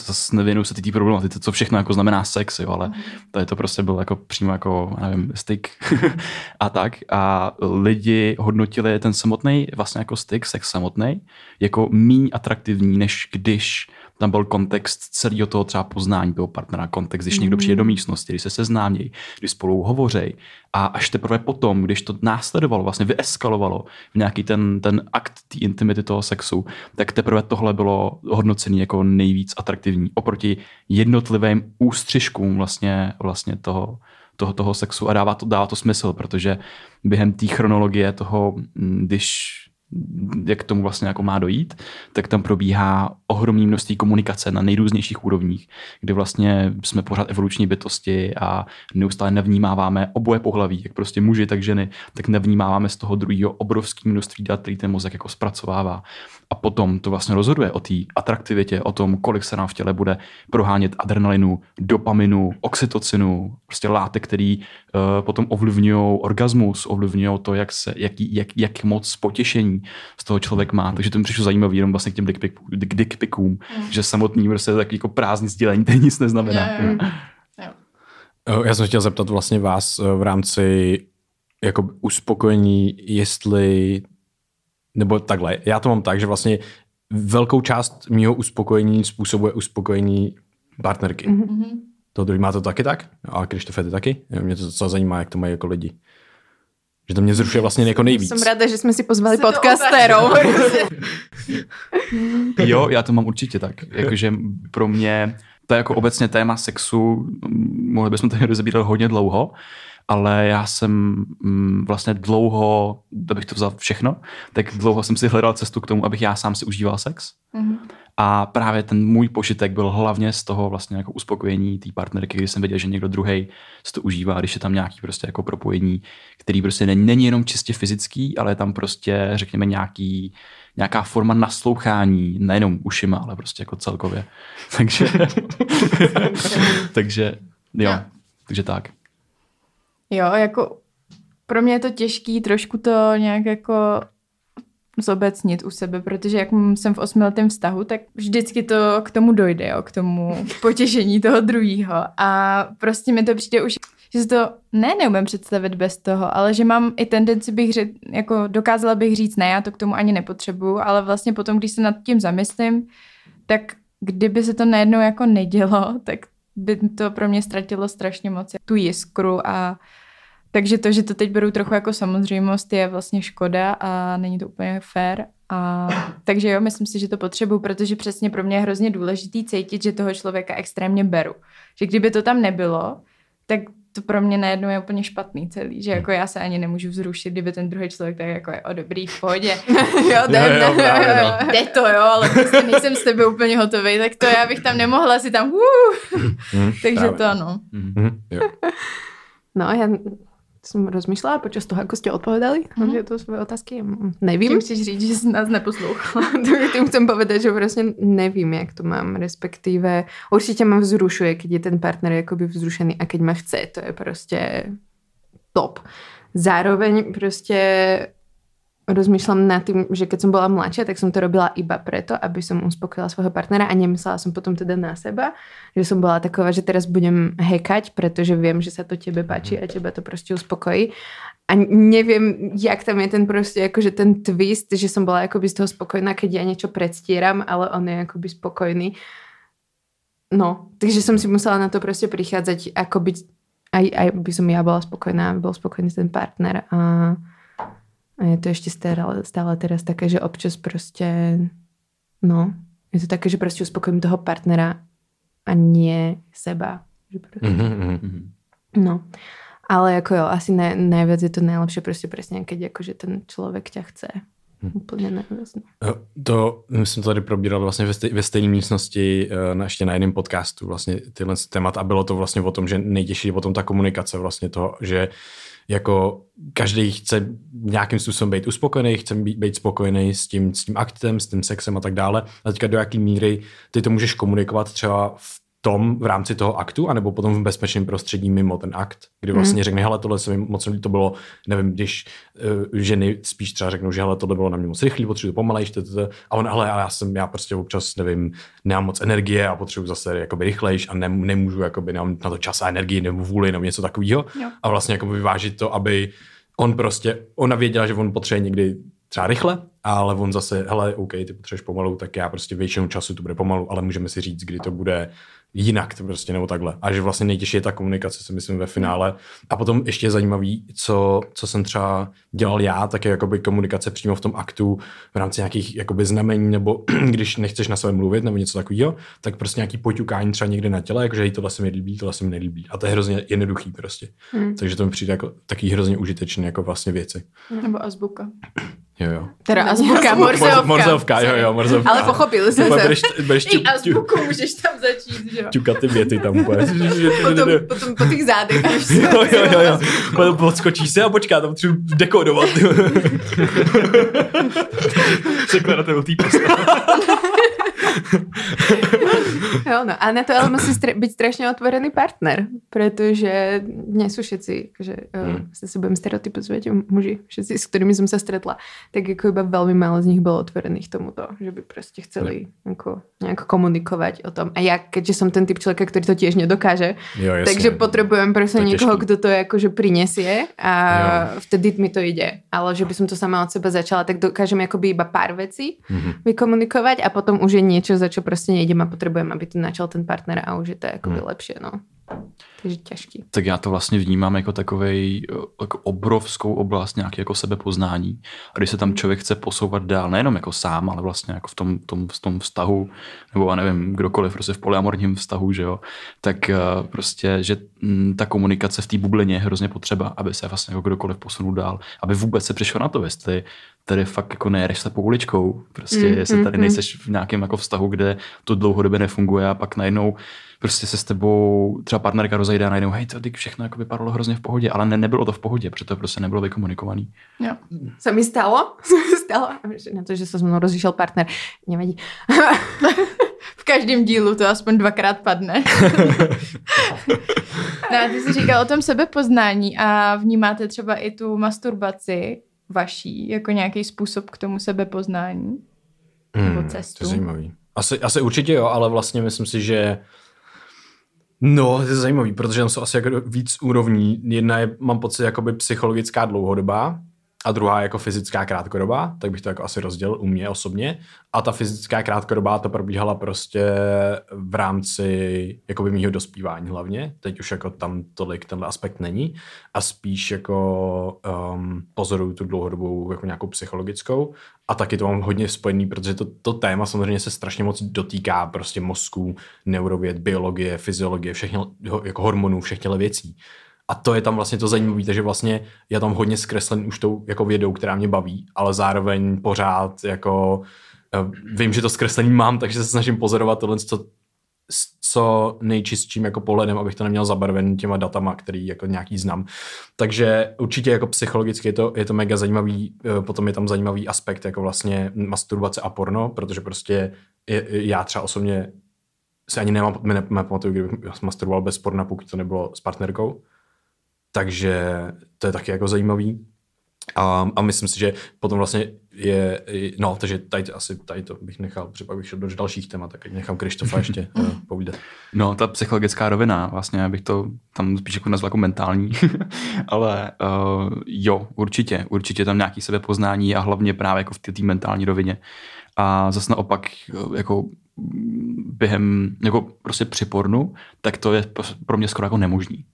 zase nevěnuju se té problematice, co všechno jako znamená sex, jo, ale tady to prostě bylo jako přímo jako, nevím, styk a tak. A lidi hodnotili ten samotný vlastně jako styk, sex samotný, jako míň atraktivní, než když tam byl kontext celého toho třeba poznání toho partnera, kontext, když někdo přijde do místnosti, když se seznámějí, když spolu hovořejí a až teprve potom, když to následovalo, vlastně vyeskalovalo v nějaký ten, ten akt té intimity toho sexu, tak teprve tohle bylo hodnocený jako nejvíc atraktivní oproti jednotlivým ústřižkům vlastně, vlastně toho, toho, toho sexu. A dává to, dává to smysl, protože během té chronologie toho, mm, když jak k tomu vlastně jako má dojít, tak tam probíhá ohromné množství komunikace na nejrůznějších úrovních, kdy vlastně jsme pořád evoluční bytosti a neustále nevnímáváme oboje pohlaví, jak prostě muži, tak ženy, tak nevnímáváme z toho druhého obrovské množství dat, který ten mozek jako zpracovává. A potom to vlastně rozhoduje o té atraktivitě, o tom, kolik se nám v těle bude prohánět adrenalinu, dopaminu, oxytocinu, prostě látek, který uh, potom ovlivňují orgasmus, ovlivňují to, jak, se, jak, jak, jak moc potěšení z toho člověk má. Takže to mi přišlo zajímavé jenom vlastně k těm dick, dick pickům, mm. že samotný prostě tak jako prázdný sdělení, to nic neznamená. Eh, Já jsem chtěl zeptat vlastně vás eh, v rámci jako uspokojení, jestli, nebo takhle, já to mám tak, že vlastně velkou část mého uspokojení způsobuje uspokojení partnerky. Mm-hmm. To druhý má to taky tak? A Krištofe, ty taky? Mě to docela zajímá, jak to mají jako lidi. Že to mě zrušuje vlastně jako nejvíc. Jsem ráda, že jsme si pozvali podcastérov. Jo, já to mám určitě tak. Jakože pro mě to je jako obecně téma sexu, mohli bychom to rozebírat hodně dlouho, ale já jsem mm, vlastně dlouho, abych to vzal všechno, tak dlouho jsem si hledal cestu k tomu, abych já sám si užíval sex. Mhm. A právě ten můj požitek byl hlavně z toho vlastně jako uspokojení té partnerky, kdy jsem věděl, že někdo druhý si to užívá, když je tam nějaký prostě jako propojení, který prostě není, není jenom čistě fyzický, ale je tam prostě, řekněme, nějaký, nějaká forma naslouchání, nejenom ušima, ale prostě jako celkově. Takže, takže Jo. takže tak. Jo, jako pro mě je to těžký trošku to nějak jako zobecnit u sebe, protože jak jsem v osmiletém vztahu, tak vždycky to k tomu dojde, jo, k tomu potěšení toho druhého. A prostě mi to přijde už, že si to ne neumím představit bez toho, ale že mám i tendenci bych řek, jako dokázala bych říct, ne, já to k tomu ani nepotřebuju, ale vlastně potom, když se nad tím zamyslím, tak kdyby se to najednou jako nedělo, tak by to pro mě ztratilo strašně moc tu jiskru a takže to, že to teď beru trochu jako samozřejmost, je vlastně škoda a není to úplně fair. A, takže jo, myslím si, že to potřebuju, protože přesně pro mě je hrozně důležitý cítit, že toho člověka extrémně beru. Že kdyby to tam nebylo, tak to pro mě najednou je úplně špatný celý, že jako já se ani nemůžu vzrušit, kdyby ten druhý člověk tak jako je o dobrý v pohodě. jo, jde, Jo, jo, jde, právě, jo, no. jde to, jo, ale prostě nejsem s tebe úplně hotový, tak to já bych tam nemohla si tam, uh, Hm, takže právě. to ano. Hm, jo. No, ja som rozmýšľala počas toho, ako ste odpovedali mm-hmm. na tieto svoje otázky. Nevím. Tím chceš říct, že jsi nás neposlouchala. Tým chcem povedať, že prostě nevím, jak to mám, respektíve určite ma vzrušuje, keď je ten partner jakoby vzrušený a keď ma chce, to je prostě top. Zároveň prostě rozmýšľam nad tým, že keď som bola mladšia, tak som to robila iba preto, aby som uspokojila svojho partnera a nemyslela som potom teda na seba, že som bola taková, že teraz budem hekať, pretože viem, že sa to tebe páči a teba to prostě uspokojí. A neviem, jak tam je ten prostě, akože ten twist, že som bola akoby z toho spokojná, keď ja niečo predstieram, ale on je akoby spokojný. No, takže som si musela na to prostě prichádzať, ako byť, aj, aj by som ja bola spokojná, aby bol spokojný ten partner a, a je to ešte stále, stále teraz také, že občas prostě, no, je to také, že prostě uspokojím toho partnera a nie seba. Že prostě, Mhm, mhm. Mhm. No, ale jako jo, asi ne, najviac je to najlepšie prostě presne, keď akože ten človek ťa chce. Hm. Úplně. No. To, my jsme to tady probírali vlastně ve, stej, ve stejné místnosti eh, na, ještě na jiném podcastu vlastně tyhle témat a bylo to vlastně o tom, že nejtěžší je potom ta komunikace vlastně toho, že jako každý chce nějakým způsobem být uspokojený, chce být, být spokojený s tím, s tím aktem, s tím sexem a tak dále. A teďka do jaký míry ty to můžeš komunikovat třeba v tom v rámci toho aktu, anebo potom v bezpečném prostředí mimo ten akt, kdy vlastně řekne, hele, tohle se mi moc líbí, to bylo, nevím, když uh, ženy spíš třeba řeknou, že hele, tohle bylo na mě moc rychlý, potřebuji to pomalejš, a on, hele, ale já jsem, já prostě občas, nevím, nemám moc energie a potřebuji zase jakoby rychlejš a ne, nemůžu, jakoby, nemám na to čas a energii nebo vůli nebo něco takového Jo. a vlastně jako vyvážit to, aby on prostě, ona věděla, že on potřebuje někdy třeba rychle, ale on zase, hele, OK, ty potřebuješ pomalu, tak já prostě většinu času to bude pomalu, ale můžeme si říct, kdy to bude jinak, to prostě nebo takhle. A že vlastně nejtěžší je ta komunikace, si myslím, ve finále. A potom ještě je zajímavý, co, co jsem třeba dělal já, tak je jakoby komunikace přímo v tom aktu v rámci nějakých jakoby znamení, nebo když nechceš na sebe mluvit, nebo něco takového, tak prostě nějaký poťukání třeba někde na těle, jakože tohle se mi líbí, tohle se mi nelíbí. A to je hrozně jednoduchý prostě. Hmm. Takže to mi přijde jako taky hrozně užitečný jako vlastně věci. Nebo azbuka. Jo, jo. Teda azbuka, morzeovka. Morzovka, jo, jo, morzovka. Ale pochopili jsme Úplně se. Budeš, budeš I ťuk, ťuk, azbuku můžeš tam začít, že jo? ty věty tam úplně. Potom, potom po těch zádech. Jo, jo, jo, jo. Potom Podskočíš se a počká, tam třeba dekodovat. Překladatel té postavy. Jo, no. A na to ale musí stra- byť strašne otvorený partner, pretože nie sú všetci, akože, Hmm. uh, sa si budem stereotypizovať, muži, všetci, s ktorými som sa stretla, tak ako iba veľmi málo z nich bolo otvorených tomuto, že by proste chceli ako nejak komunikovať o tom. A ja, keďže som ten typ človeka, ktorý to tiež nedokáže, Jo, takže je niekoho, těžký. kto to akože prinesie a Jo. vtedy mi to ide. Ale že by som to sama od seba začala, tak dokážem akoby iba pár vecí Mhm. vykomunikovať a potom už je niečo, za čo proste nejdem a potrebujem, aby to načal ten partner a už je to akoby Hmm. lepšie, no. Takže ťažký. tak já to vlastně vnímám jako takovej jako obrovskou oblast nějaké jako sebepoznání. A když se tam člověk chce posouvat dál, nejenom jako sám, ale vlastně jako v tom, tom, v tom vztahu, nebo já nevím, kdokoliv, prostě v polyamorním vztahu, že jo, tak eh, prostě, že mm, ta komunikace v té bublině je hrozně potřeba, aby se vlastně jako kdokoliv posunul dál, aby vůbec se přišlo na to, jestli tady fakt jako nejedeš se po uličkou, prostě Mm, jestli mm, tady mm. nejseš v nějakém jako vztahu, kde to dlouhodobě nefunguje a pak najednou prostě se s tebou třeba partnerka rozejde a najednou, hej, to všechno jako vypadalo hrozně v pohodě, ale ne, nebylo to v pohodě, protože to prostě nebylo vykomunikovaný. Jo. Sa mi stalo, sa mi stalo, že na to, že sa so mnou rozišiel partner, nevadí. V každém dílu to aspoň dvakrát padne. no a ty jsi říkal o tom sebepoznání a vnímáte třeba i tu masturbaci vaší jako nějaký způsob k tomu sebepoznání? Nebo Hmm, cestu. To je zajímavý. Asi, asi určitě jo, ale vlastně myslím si, že No, to je zajímavý, protože tam jsou asi jako víc úrovní. Jedna je, mám pocit, jakoby psychologická dlouhodobá a druhá jako fyzická krátkodobá, tak bych to jako asi rozdělil u mě osobně. A ta fyzická krátkodobá to probíhala prostě v rámci jakoby mýho dospívání hlavně. Teď už jako tam tolik tenhle aspekt není a spíš jako um, pozoruju tu dlouhodobou jako nějakou psychologickou a taky to mám hodně spojený, protože to, to téma samozřejmě se strašně moc dotýká prostě mozku, neurověd, biologie, fyziologie, všechny jako hormonů, všech těchto věcí. A to je tam vlastně to zajímavé, takže vlastně já tam hodně zkreslen už tou jako vědou, která mě baví, ale zároveň pořád jako eh, vím, že to zkreslení mám, takže se snažím pozorovat tohle, co, co nejčistším jako pohledem, abych to neměl zabarven těma datama, který jako nějaký znám. Takže určitě jako psychologicky je to, je to mega zajímavý, eh, potom je tam zajímavý aspekt jako vlastně masturbace a porno, protože prostě já třeba osobně se ani nemám, ne, nepamatuju, kdybych masturboval bez porna, pokud to nebylo s partnerkou. Takže to je taky jako zajímavý. A, a myslím si, že potom vlastně je, no, takže tady, to asi tady to bych nechal, protože pak bych šel do dalších témat, tak nechám Krištofa ještě uh, povídat. No, ta psychologická rovina, vlastně, abych to tam spíš jako nazval jako mentální, ale uh, jo, určitě, určitě tam nějaký sebepoznání a hlavně právě jako v té mentální rovině. A zase naopak, eh, jako během, jako prostě při pornu, tak to je pro mě skoro jako nemožný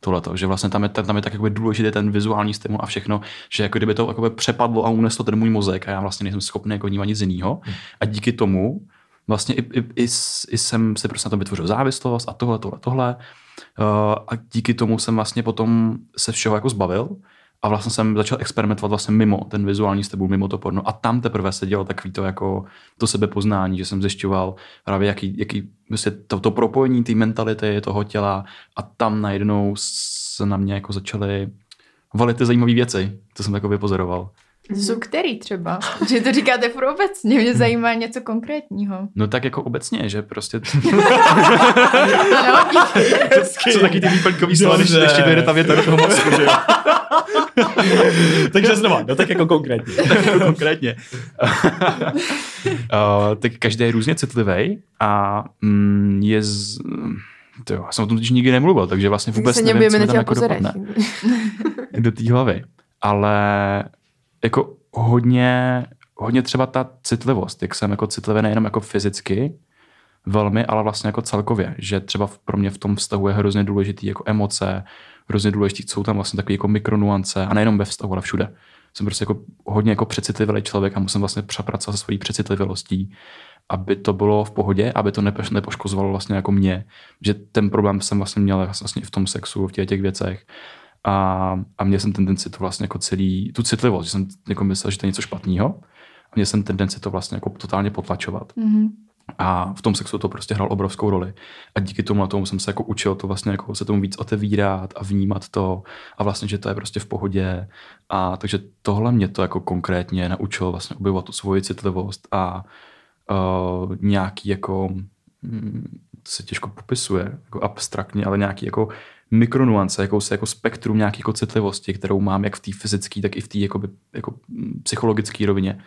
tohleto, že vlastně tam je, tam je tak jako důležitý ten vizuální stimul a všechno, že jako kdyby to jako přepadlo a uneslo ten můj mozek a já vlastně nejsem schopný jako vnímat nic jiného. A díky tomu vlastně i, i, i, i jsem si prostě na to vytvořil závislost a tohle, tohle, tohle. Uh, a díky tomu jsem vlastně potom se všeho jako zbavil a vlastně jsem začal experimentovat vlastně mimo ten vizuální stimul, mimo to porno. A tam teprve se dělo takový to jako to sebepoznání, že jsem zjišťoval právě jaký, jaký vlastně to, to propojení té mentality, toho těla. A tam najednou se na mě jako začaly valit ty zajímavé věci, co jsem jako vypozoroval. To jsou který třeba? Že to říkáte pro obecně, mě zajímá něco konkrétního. No tak jako obecně, že prostě... Ano, jsou taky ty výplňkový slova, když ještě dojde ta věta do toho mozku, že jo? Takže znova, no tak jako konkrétně. tak jako konkrétně. uh, tak každý je různě citlivý a mm, je z... To jo, já jsem o tom totiž nikdy nemluvil, takže vlastně vůbec se nevím, co mi na tam jako dopadne do té hlavy. Ale jako hodně, hodně třeba ta citlivost, jak jsem jako citlivý nejenom jako fyzicky, velmi, ale vlastně jako celkově, že třeba pro mě v tom vztahu je hrozně důležitý jako emoce, hrozně důležitý, jsou tam vlastně takové jako mikronuance a nejenom ve vztahu, ale všude. Jsem prostě jako hodně jako přecitlivý člověk a musím vlastně přepracovat se svojí přecitlivostí, aby to bylo v pohodě, aby to nepo- nepoškozovalo vlastně jako mě, že ten problém jsem vlastně měl vlastně v tom sexu, v těch, těch věcech. A, a měl jsem tendenci to vlastně jako celý, tu citlivost, že jsem jako myslel, že to je něco špatného. A měl jsem tendenci to vlastně jako totálně potlačovat. Mhm. A v tom sexu to prostě hrál obrovskou roli. A díky tomu tomu jsem se jako učil to vlastně jako se tomu víc otevírat a vnímat to a vlastně, že to je prostě v pohodě. A takže tohle mě to jako konkrétně naučilo vlastně objevovat tu svoji citlivost a uh, nějaký jako, hm, to se těžko popisuje, jako abstraktně, ale nějaký jako mikronuance, jako se jako spektrum nějaké jako citlivosti, kterou mám jak v té fyzické, tak i v té jako, jako psychologické rovině.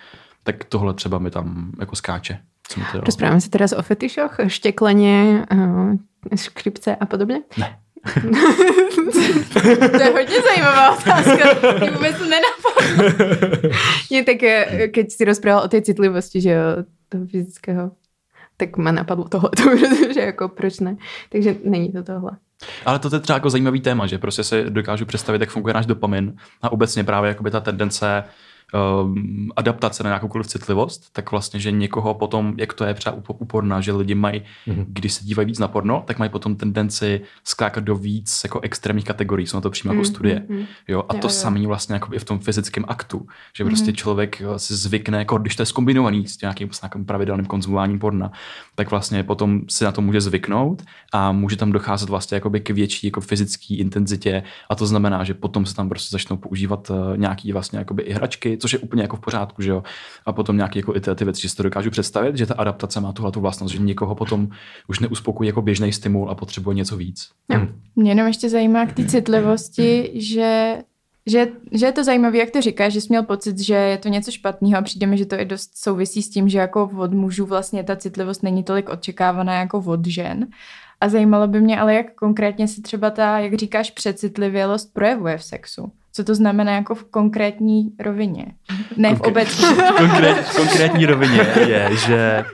Tak tohle třeba mi tam jako skáče. Rozprávame sa teraz o fetišoch, šteklenie, uh, škripce a podobne? Ne. To je hodně zajímavá otázka. Mě vůbec to nenapadlo. Tak eh, keď si rozprával o tej citlivosti, že jo, toho fyzického, tak ma napadlo tohle, protože jako proč ne. Takže není to tohle. Ale to je třeba jako zajímavý téma, že prostě si dokážu představit, jak funguje náš dopamin a obecně právě jakoby ta tendence um, adaptace na nějakoukoliv citlivost, tak vlastně, že někoho potom, jak to je třeba u, u porna, že lidi mají, mm-hmm. když se dívají víc na porno, tak mají potom tendenci skákat do víc jako extrémních kategorií, jsou na to přímo jako Mm, studie. mm, mm. Jo, a Jo, to jo. samé vlastně jako i v tom fyzickém aktu, že prostě člověk jo, si zvykne, jako když to je skombinovaný s nějakým, s nějakým pravidelným konzumováním porna, tak vlastně potom si na to může zvyknout a může tam docházet vlastně jakoby k větší jako fyzické intenzitě a to znamená, že potom se tam prostě začnou používat uh, nějaký vlastně jakoby i hračky, což je úplně jako v pořádku, že jo. A potom nějaký jako i ty, ty věci, že si to dokážu představit, že ta adaptace má tuhle tu vlastnost, že někoho potom už neuspokojí jako běžný stimul a potřebuje něco víc. Mě jenom ještě zajímá k té citlivosti, že, že, že je to zajímavé, jak to říkáš, že jsi měl pocit, že je to něco špatného a přijde mi, že to i dost souvisí s tím, že jako od mužů vlastně ta citlivost není tolik očekávaná jako od žen. A zajímalo by mě ale, jak konkrétně se třeba ta, jak říkáš, přecitlivělost projevuje v sexu. Co to znamená jako v konkrétní rovině? Ne v Konkré- obecní. Konkrét, konkrétní rovině je, že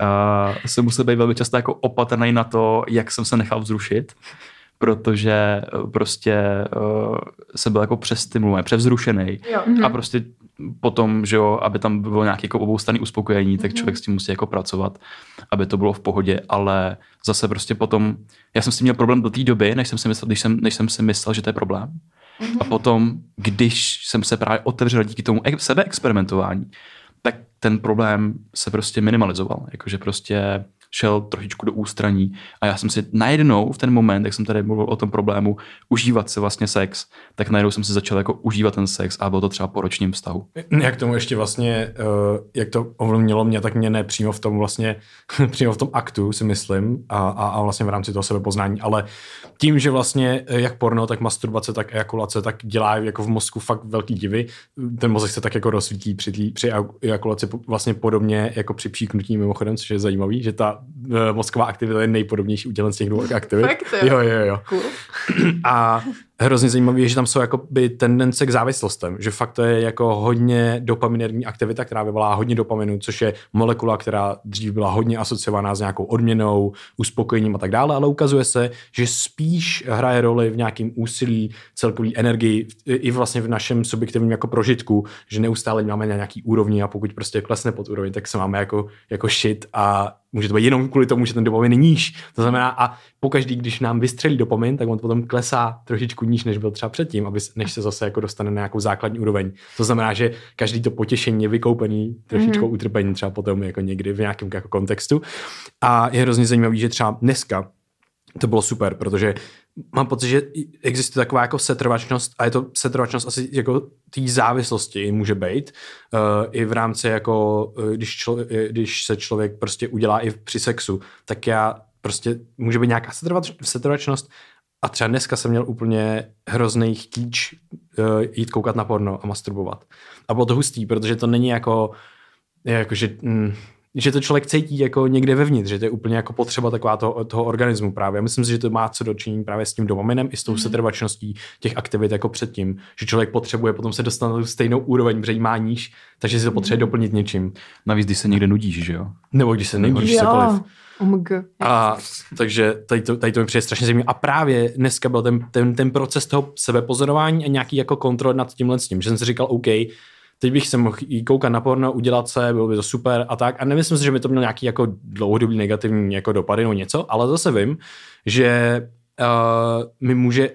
uh, jsem musel být velmi často jako opatrný na to, jak jsem se nechal vzrušit, protože eh, prostě uh, jsem byl jako přestimulovaný, převzrušený Jo. a prostě potom, že jo, aby tam bylo nějaké jako oboustranné uspokojení, tak člověk s tím musí jako pracovat, aby to bylo v pohodě, ale zase prostě potom, já jsem s tím měl problém do té doby, než jsem si myslel, když jsem, než jsem si myslel, že to je problém. A potom, když jsem se právě otevřel díky tomu ex- sebeexperimentování, tak ten problém se prostě minimalizoval. Jakože prostě šel trošičku do ústraní a já jsem si najednou v ten moment, jak jsem tady mluvil o tom problému, užívat si vlastně sex, tak najednou jsem si začal jako užívat ten sex a bylo to třeba po ročním vztahu. Jak tomu ještě vlastně, uh, jak to ovlivnilo mě, tak mě ne přímo v tom vlastně, přímo v tom aktu si myslím a, a, a vlastně v rámci toho sebepoznání, ale tím, že vlastně eh, jak porno, tak masturbace, tak ejakulace, tak dělá jako v mozku fakt velký divy. Ten mozek se tak jako rozsvítí při, tý, při ejakulaci vlastně podobně jako při příknutí mimochodem, což je zajímavý, že ta mozková aktivita je nejpodobnější udělen z těch dvou aktivit. Fakt jo? jo, jo, jo. Cool. A hrozně zajímavé je, že tam jsou jakoby tendence k závislostem, že fakt to je jako hodně dopaminerní aktivita, která vyvolá hodně dopaminu, což je molekula, která dřív byla hodně asociovaná s nějakou odměnou, uspokojením a tak dále, ale ukazuje se, že spíš hraje roli v nějakém úsilí, celkový energii, i vlastně v našem subjektivním jako prožitku, že neustále máme na nějaký úrovni a pokud prostě klesne pod úroveň, tak se máme jako, jako shit a může to být jenom kvůli tomu, že ten dopamin je níž. To znamená, a pokaždý, když nám vystřelí dopamin, tak on potom klesá trošičku níž, než byl třeba předtím, aby, než se zase jako dostane na nějakou základní úroveň. To znamená, že každý to potěšení je vykoupený trošičku mm-hmm. utrpení třeba potom jako někdy v nějakém jako kontextu. A je hrozně zajímavý, že třeba dneska to bylo super, protože mám pocit, že existuje taková jako setrvačnost a je to setrvačnost asi jako té závislosti může být uh, i v rámci jako, uh, když, člo, když se člověk prostě udělá i při sexu, tak já prostě může být nějaká setrvač, setrvačnost a třeba dneska jsem měl úplně hrozný chtíč uh, jít koukat na porno a masturbovat. A bylo to hustý, protože to není jako, jako že... Mm, že to člověk cítí jako někde vevnitř, že to je úplně jako potřeba taková toho, toho organismu právě. Myslím si, že to má co dočinění právě s tím dopaminem i s tou mm. setrvačností těch aktivit jako předtím, že člověk potřebuje potom se dostat na tu stejnou úroveň, protože jí má níž, takže si to potřebuje doplnit něčím. Navíc, když se někde nudíš, že jo? Nebo když se nenudíš Jo. cokoliv. OMG. A takže tady to, tady to mi přijde strašně zajímavé. A právě dneska byl ten, ten, ten proces toho sebepozorování a nějaký jako kontrol nad tímhle s tím, že jsem si říkal, OK, teď bych se mohl jít koukat na porno, udělat se, bylo by to super a tak. A nemyslím si, že by to mělo nějaký jako dlouhodobý negativní jako dopady nebo něco, ale zase vím, že uh, mi může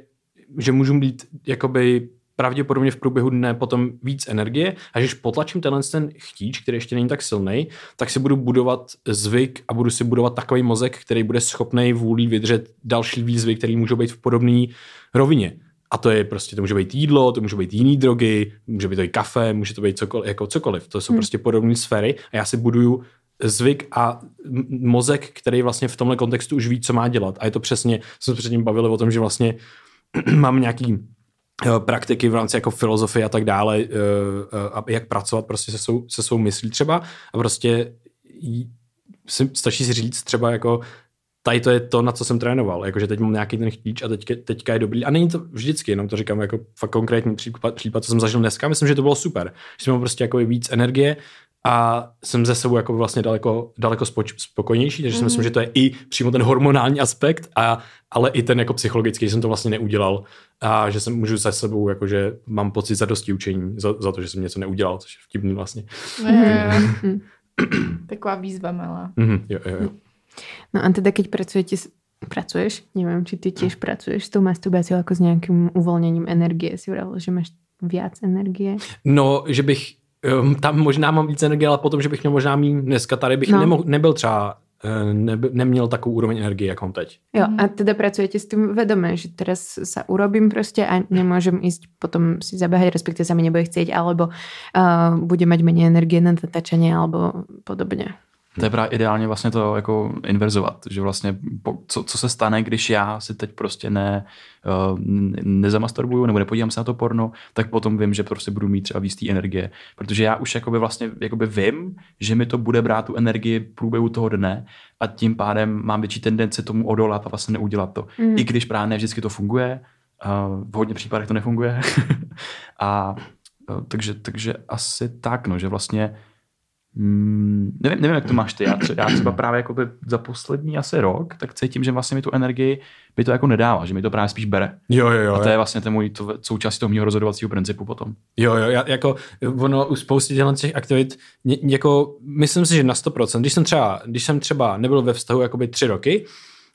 že můžu mít jakoby pravděpodobně v průběhu dne potom víc energie a když potlačím tenhle ten chtíč, který ještě není tak silný, tak si budu budovat zvyk a budu si budovat takový mozek, který bude schopný vůlí vydržet další výzvy, které můžou být v podobné rovině. A to je prostě, to může být jídlo, to může být jiný drogy, může být to i kafe, může to být cokoliv, jako cokoliv. To jsou hmm. prostě podobné sféry a já si buduju zvyk a mozek, který vlastně v tomhle kontextu už ví, co má dělat. A je to přesně, jsme se předtím bavili o tom, že vlastně mám nějaký praktiky v rámci jako filozofie a tak dále, eh, eh, a jak pracovat prostě se svou, se svou myslí třeba a prostě si, stačí si říct třeba jako tady to je to, na co jsem trénoval, jakože teď mám nějaký ten chtíč a teďka, teďka je dobrý. A není to vždycky, jenom to říkám jako fakt konkrétní případ, případ, co jsem zažil dneska, myslím, že to bylo super. Že jsem měl prostě jako víc energie a jsem ze sebou jako vlastně daleko, daleko spoč, spokojnější, takže mm. si myslím, že to je i přímo ten hormonální aspekt, a, ale i ten jako psychologický, že jsem to vlastně neudělal a že jsem můžu za sebou, jakože mám pocit za dosti učení za, za to, že jsem něco neudělal, což je vtipný vlastně. Mm. Taková výzva malá. Mm-hmm, jo, jo, jo. No a teda keď pracujete, s- pracuješ, neviem, či ty tiež pracuješ s tou masturbáciou ako s nejakým uvoľnením energie, si vravil, že máš viac energie. No, že bych um, tam možná mám víc energie, ale potom, že bych měl možná míň dneska tady bych No. nemohl, nebyl třeba eh, nebe, neměl takovou úroveň energie, jak mám teď. Jo, a teda pracujete s tým vedome, že teraz sa urobím proste a nemôžem ísť potom si zabehať, respektíve sa mi nebude chcieť, alebo uh, bude mať menej energie na natáčanie alebo podobne. To je právě ideálně vlastně to jako inverzovat, že vlastně po, co, co se stane, když já si teď prostě ne, uh, nezamasturbuju nebo nepodívám se na to porno, tak potom vím, že prostě budu mít třeba víc té energie, protože já už jakoby vlastně jakoby vím, že mi to bude brát tu energii v průběhu toho dne a tím pádem mám větší tendenci tomu odolat a vlastně neudělat to. Mm. I když právě ne vždycky to funguje, uh, v hodně případech to nefunguje. a uh, takže, takže asi tak, no, že vlastně Mm, nevím, nevím, jak to máš ty. Já třeba, já třeba právě jako za poslední asi rok, tak cítím, že vlastně mi tu energii by to jako nedává, že mi to právě spíš bere. Jo, jo, jo. A to je vlastně ten můj to, součástí toho mého rozhodovacího principu potom. Jo, jo, já, jako ono u spousty těchto těch aktivit, ně, jako myslím si, že na 100%, když jsem třeba, když jsem třeba nebyl ve vztahu jakoby tři roky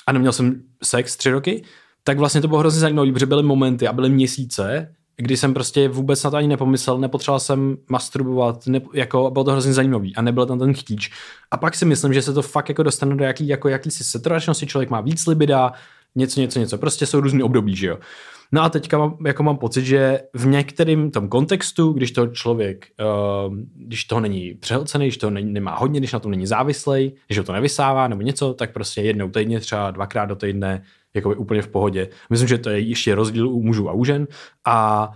a neměl jsem sex tři roky, tak vlastně to bylo hrozně zajímavé, protože byly momenty a byly měsíce, kdy jsem prostě vůbec na to ani nepomyslel, nepotřeboval jsem masturbovat, ne, jako bylo to hrozně zajímavý a nebyl tam ten chtíč. A pak si myslím, že se to fakt jako dostane do jaký, jako jakýsi setrvačnosti, člověk má víc libida, něco, něco, něco. Prostě jsou různý období, že jo. No a teďka mám, jako mám pocit, že v některém tom kontextu, když to člověk, uh, když toho není přehlcený, když to není, nemá hodně, když na tom není závislej, když ho to nevysává nebo něco, tak prostě jednou týdně, třeba dvakrát do týdne, jako by úplně v pohodě. Myslím, že to je ještě rozdíl u mužů a u žen a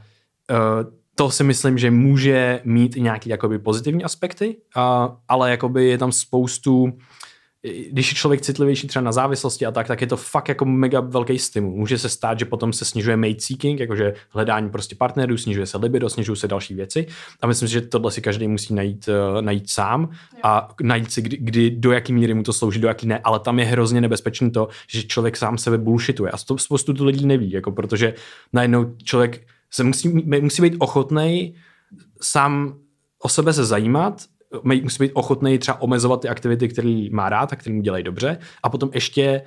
uh, to si myslím, že může mít i nějaké jakoby pozitivní aspekty, uh, ale jakoby je tam spoustu když je člověk citlivější třeba na závislosti a tak, tak je to fakt jako mega velký stimul. Může se stát, že potom se snižuje mate seeking, jakože hledání prostě partnerů, snižuje se libido, snižují se další věci. A myslím si, že tohle si každý musí najít, uh, najít sám a najít si, kdy, kdy, do jaký míry mu to slouží, do jaký ne. Ale tam je hrozně nebezpečné to, že člověk sám sebe bullshituje. A to spoustu tu lidí neví, jako protože najednou člověk se musí, musí být ochotný sám o sebe se zajímat, musí být ochotný třeba omezovat ty aktivity, které má rád a které mu dělají dobře. A potom ještě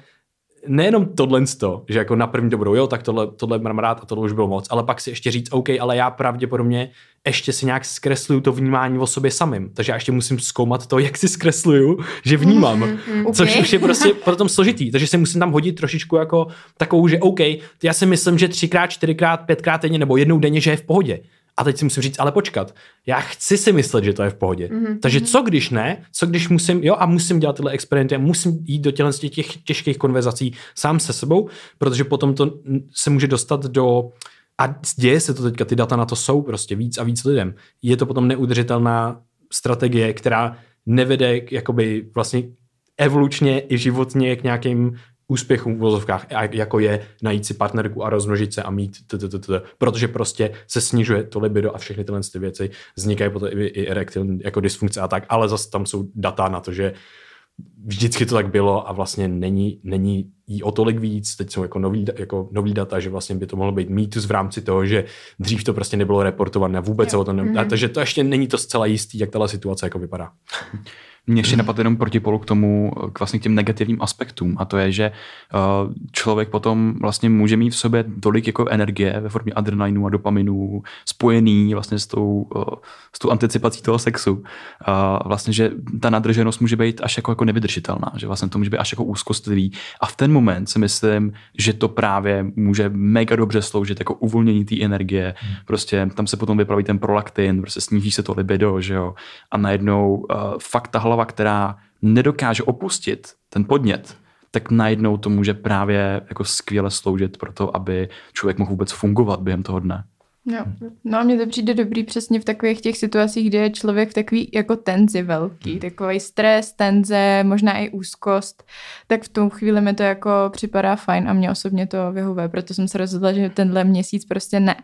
nejenom tohle, že jako na první dobrou, jo, tak tohle, tohle mám rád a tohle už bylo moc, ale pak si ještě říct, OK, ale já pravděpodobně ještě si nějak zkresluju to vnímání o sobě samým. Takže já ještě musím zkoumat to, jak si zkresluju, že vnímám. Mm-hmm. Což Okay. už je prostě potom složitý. Takže si musím tam hodit trošičku jako takovou, že OK, já si myslím, že třikrát, čtyřikrát, pětkrát denně nebo jednou denně, že je v pohodě. A teď si musím říct, ale počkat, já chci si myslet, že to je v pohodě. Mm-hmm. Takže co když ne? Co když musím, jo, a musím dělat tyhle experimenty, a musím jít do těchto těch těžkých konverzací sám se sebou, protože potom to se může dostat do a děje se to teďka, ty data na to jsou prostě víc a víc lidem. Je to potom neudržitelná strategie, která nevede k, jakoby vlastně evolučně i životně k nějakým úspěchům v vozovkách, jako je najít si partnerku a rozmnožit se a mít protože prostě se snižuje to libido a všechny tyhle ty věci, vznikají potom i, erektilní jako dysfunkce a tak, ale zase tam jsou data na to, že vždycky to tak bylo a vlastně není, není jí o tolik víc, teď jsou jako nový, jako nový data, že vlastně by to mohlo být mýtus v rámci toho, že dřív to prostě nebylo reportované, vůbec se o tom ne... mm-hmm. takže to ještě není to zcela jistý, jak tahle situace jako vypadá. mě ještě napadlo jenom protipolu k tomu, k vlastně k těm negativním aspektům a to je, že uh, člověk potom vlastně může mít v sobě tolik jako energie ve formě adrenalinu a dopaminu spojený vlastně s tou, uh, s tou anticipací toho sexu. A vlastně, že ta nadrženost může být až jako, jako nevydržitelná, že vlastně to může být až jako úzkostlivý a v ten moment si myslím, že to právě může mega dobře sloužit jako uvolnění té energie, hmm. prostě tam se potom vypraví ten prolaktin, prostě sníží se to libido, že jo, a najednou uh, fakt ta hlava, která nedokáže opustit ten podnět, tak najednou to může právě jako skvěle sloužit pro to, aby člověk mohl vůbec fungovat během toho dne. Jo. No a mně to přijde dobrý přesně v takových těch situacích, kde je člověk v takový jako tenzi velký, takový stres, tenze, možná i úzkost, tak v tom chvíli mi to jako připadá fajn a mě osobně to vyhovuje, proto jsem se rozhodla, že tenhle měsíc prostě ne,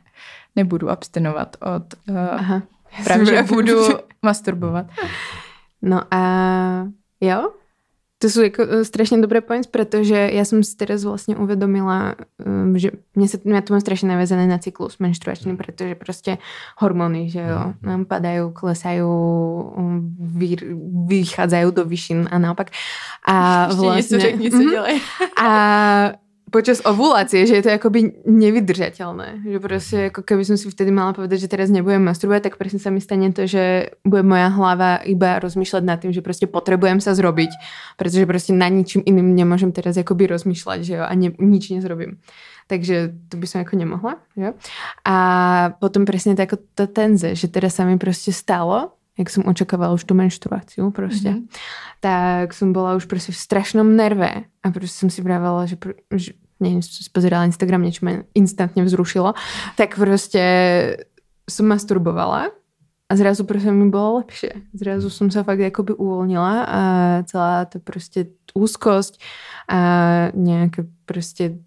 nebudu abstinovat od, uh, Aha. právě, že budu masturbovat. No a jo, to jsou jako uh, strašně dobré points, protože já jsem si teraz vlastně uvědomila, um, že mě, se, mě to má strašně navezené na cyklus menstruační, protože prostě hormony, že jo, nám padají, klesají, um, vy, vychádzají do výšin a naopak. A Ještě vlastně, něco řekni, co dělají. a počas ovulácie, že je to akoby nevydržateľné. Že proste, ako keby som si vtedy mala povedať, že teraz nebudem masturbovať, tak presne sa mi stane to, že bude moja hlava iba rozmýšľať nad tým, že proste potrebujem sa zrobiť, pretože proste na ničím iným nemôžem teraz akoby rozmýšľať, že jo, a ne, nič nezrobím. Takže to by som ako nemohla. Že? A potom presne tak ako to tenze, že teraz sa mi proste stalo, jak som očakávala už tú menštruáciu proste, mm-hmm. tak som bola už proste v strašnom nerve a proste som si vravala, že, že som si pozerala Instagram, niečo ma instantne vzrušilo, tak proste som masturbovala a zrazu proste mi bolo lepšie. Zrazu som sa fakt akoby uvoľnila a celá tá proste úzkosť a nejaké proste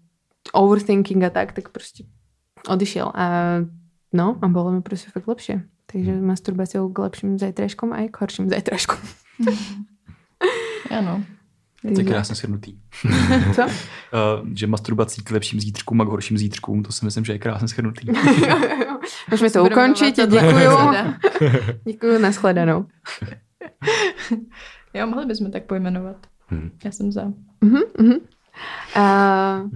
overthinking a tak, tak proste odišiel. A no, a bolo mi proste fakt lepšie. Takže hmm. masturbáciou k lepším zajtražkom a k horším zajtražkom. ano. To je krásně shrnutý. Co? uh, že masturbací k lepším zítřkům a k horším zítřkům, to si myslím, že je krásně shrnutý. Můžeme to ukončit, děkuju. děkuju, nashledanou. jo, mohli bychom tak pojmenovat. Hmm. Já jsem za. Uh-huh, uh-huh. Uh,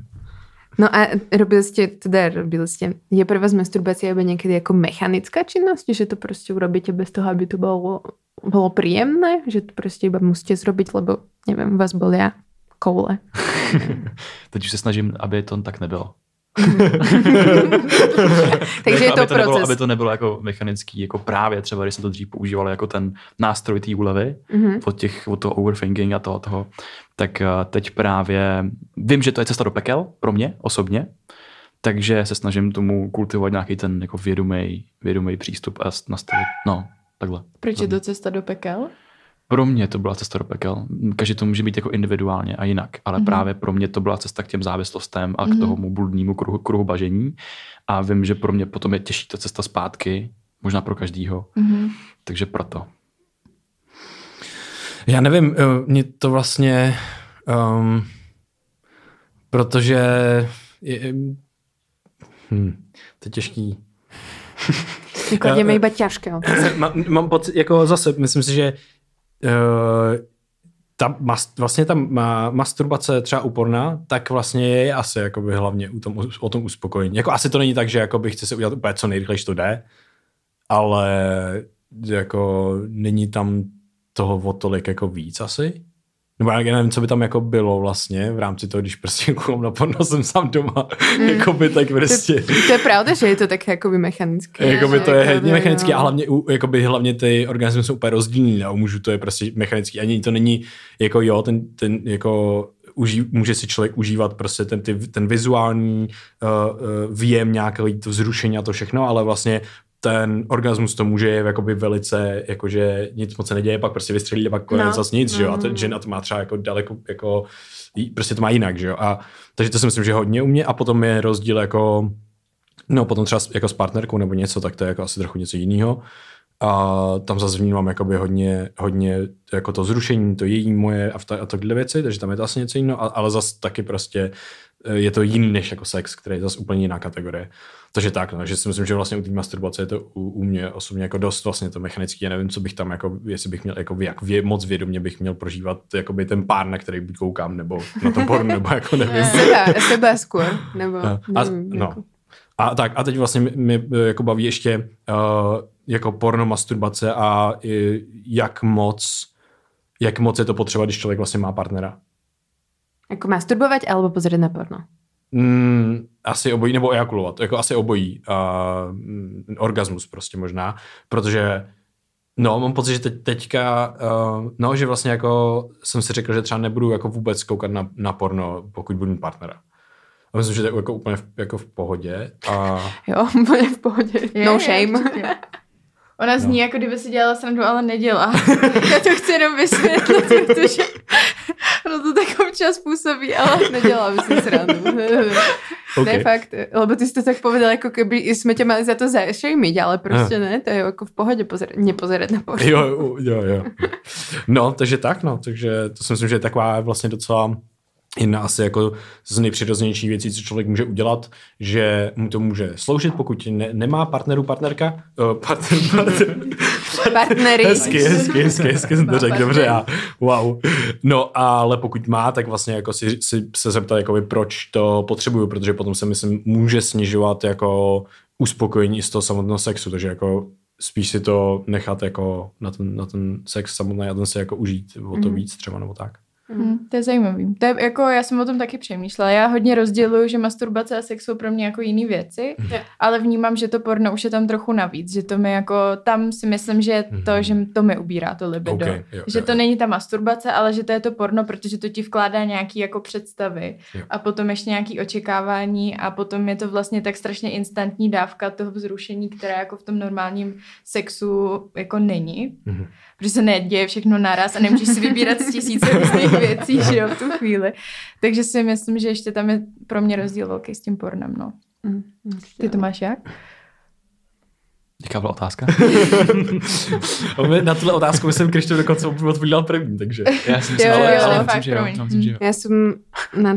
No a robili ste, teda robili ste, je pre vás masturbácia iba niekedy ako mechanická činnosť, že to proste urobíte bez toho, aby to bolo, bolo príjemné, že to proste iba musíte zrobiť, lebo neviem, vás bolia koule. Teď už se snažím, aby to tak nebylo. Takže je to aby to proces. Nebylo, aby to nebylo jako mechanický, jako právě třeba, když se to dřív používalo jako ten nástroj té úlevy, mm-hmm. od, těch, od toho overthinking a toho, toho, tak eh, teď právě vím, že to je cesta do pekel pro mě osobně, takže se snažím tomu kultivovat nějaký ten jako vědomý, vědomý přístup a nastavit, no, takhle. Proč je to cesta do pekel? Pro mě to byla cesta do pekel. Každý to může být jako individuálně a jinak, ale mm-hmm. právě pro mě to byla cesta k těm závislostem a k mm-hmm. tomu bludnému kruhu, kruhu bažení. A vím, že pro mě potom je těžší ta cesta zpátky, možná pro každýho. Mm-hmm. Takže proto. Já nevím, eh, mě to vlastně, um, protože je, hm, to je těžký. Kladíme iba ťažké. Mám, mám pocit, jako zase, myslím si, že ta mas, vlastně ta ma, masturbace třeba úporná, tak vlastně je asi jakoby hlavně u tom, o tom uspokojení. Jako asi to není tak, že jakoby chce se udělat úplně co nejrychleji to jde, ale jako není tam toho o tolik jako víc asi. Nebo já nevím, co by tam jako bylo vlastně v rámci toho, když prostě koukám na porno, jsem sám doma. Mm. jakoby tak prostě. To, to, je pravda, že je to tak jakoby mechanické. Jakoby to je hodně mechanické no. a hlavně, jakoby hlavně ty organismy jsou úplně rozdílný a u mužů to je prostě mechanický. Ani to není jako jo, ten, ten jako uží, může si člověk užívat prostě ten, ty, ten vizuální uh, uh, výjem, nějaké to vzrušení a to všechno, ale vlastně ten orgasmus to může je jakoby velice, jakože nic moc se neděje, pak prostě vystřelí a pak konec no. zase nic, mm. že jo, a ten mm. žena to má třeba jako daleko, jako, prostě to má jinak, že jo, a takže to si myslím, že hodně u mě a potom je rozdíl jako, no potom třeba jako s partnerkou nebo něco, tak to je jako asi trochu něco jiného, A tam zase vnímám jakoby hodně, hodně jako to zrušení, to její moje a, ta, a takhle věci, takže tam je to asi něco jiného, ale zase taky prostě je to jiný než jako sex, který je zase úplně jiná kategorie. Takže tak, no, že si myslím, že vlastně u té masturbace je to u, u mě osobně jako dost vlastně to mechanický. Já nevím, co bych tam, jako, jestli bych měl, jako, jak vě, moc vědomě bych měl prožívat jakoby ten pár, na který buď koukám, nebo na to porno, nebo jako nevím. Seba, seba skôr, nebo A, a, nevím, no. jako. a tak, a teď vlastně mi, mi jako baví ještě uh, jako porno, masturbace a i, jak moc jak moc je to potřeba, když člověk vlastně má partnera. Ako masturbovať alebo pozrieť na porno? Mm, asi obojí, nebo ejakulovat, jako asi obojí. Uh, orgasmus prostě možná, protože no, mám pocit, že teď, teďka, uh, no, že vlastně jako jsem si řekl, že třeba nebudu jako vůbec koukat na, na porno, pokud budu mít partnera. A myslím, že to je jako úplně v, jako v pohodě. A Jo, úplně v pohodě. Je, no je, shame. určitě. Ona zní, jako kdyby si dělala srandu, ale nedělá. Já to chci jenom vysvětlit, protože ono to tak občas působí, ale Nedělám si srandu. Okay. Ne, fakt, lebo ty si to tak povedal, ako keby sme ťa mali za to zašejmiť, ale prostě ne, to je jako v pohodě pozerať, nepozerať na porno. Jo, jo, jo. No, takže tak, no, takže to si myslím, že je taková vlastně docela jedna asi jako z nejpřirozenějších věcí, co člověk může udělat, že mu to může sloužit, pokud ne, nemá partneru, partnerka, uh, partner, partner, Partnery. hezky, hezky, hezky, hezky jsem to řekl, dobře, já, wow. No, ale pokud má, tak vlastně jako si, si se zeptat, jakoby, proč to potřebuju, protože potom se myslím, může snižovat jako uspokojení z toho samotného sexu, takže jako spíš si to nechat jako na ten, na ten sex samotný a ten si jako užít o to víc třeba nebo tak. Hmm, to je zajímavý. To je, jako, já jsem o tom taky přemýšlela. Já hodně rozděluju, že masturbace a sex jsou pro mě jako jiný věci, Mhm. ale vnímám, že to porno už je tam trochu navíc, že to mi jako, tam si myslím, že je to, že to mi ubírá to libido. Okay, jo, že jo, to jo. není ta masturbace, ale že to je to porno, protože to ti vkládá nějaký jako představy Jo. a potom ještě nějaký očekávání a potom je to vlastně tak strašně instantní dávka toho vzrušení, která jako v tom normálním sexu jako není. Mhm. Protože se neděje všechno naraz a nemůžeš si vybírat z tisíce různých věcí, že jo, v tu chvíli. Takže si myslím, že ještě tam je pro mě rozdíl velký s tím pornem, no. Mm, Ty to máš jak? Jaká byla otázka? Na tuhle otázku jsem Krištof dokonce odpovídal první, takže... Já si Jo, ale, jo, ale fakt, myslím, že jo. promiň. Myslím, že jo. Ja som na...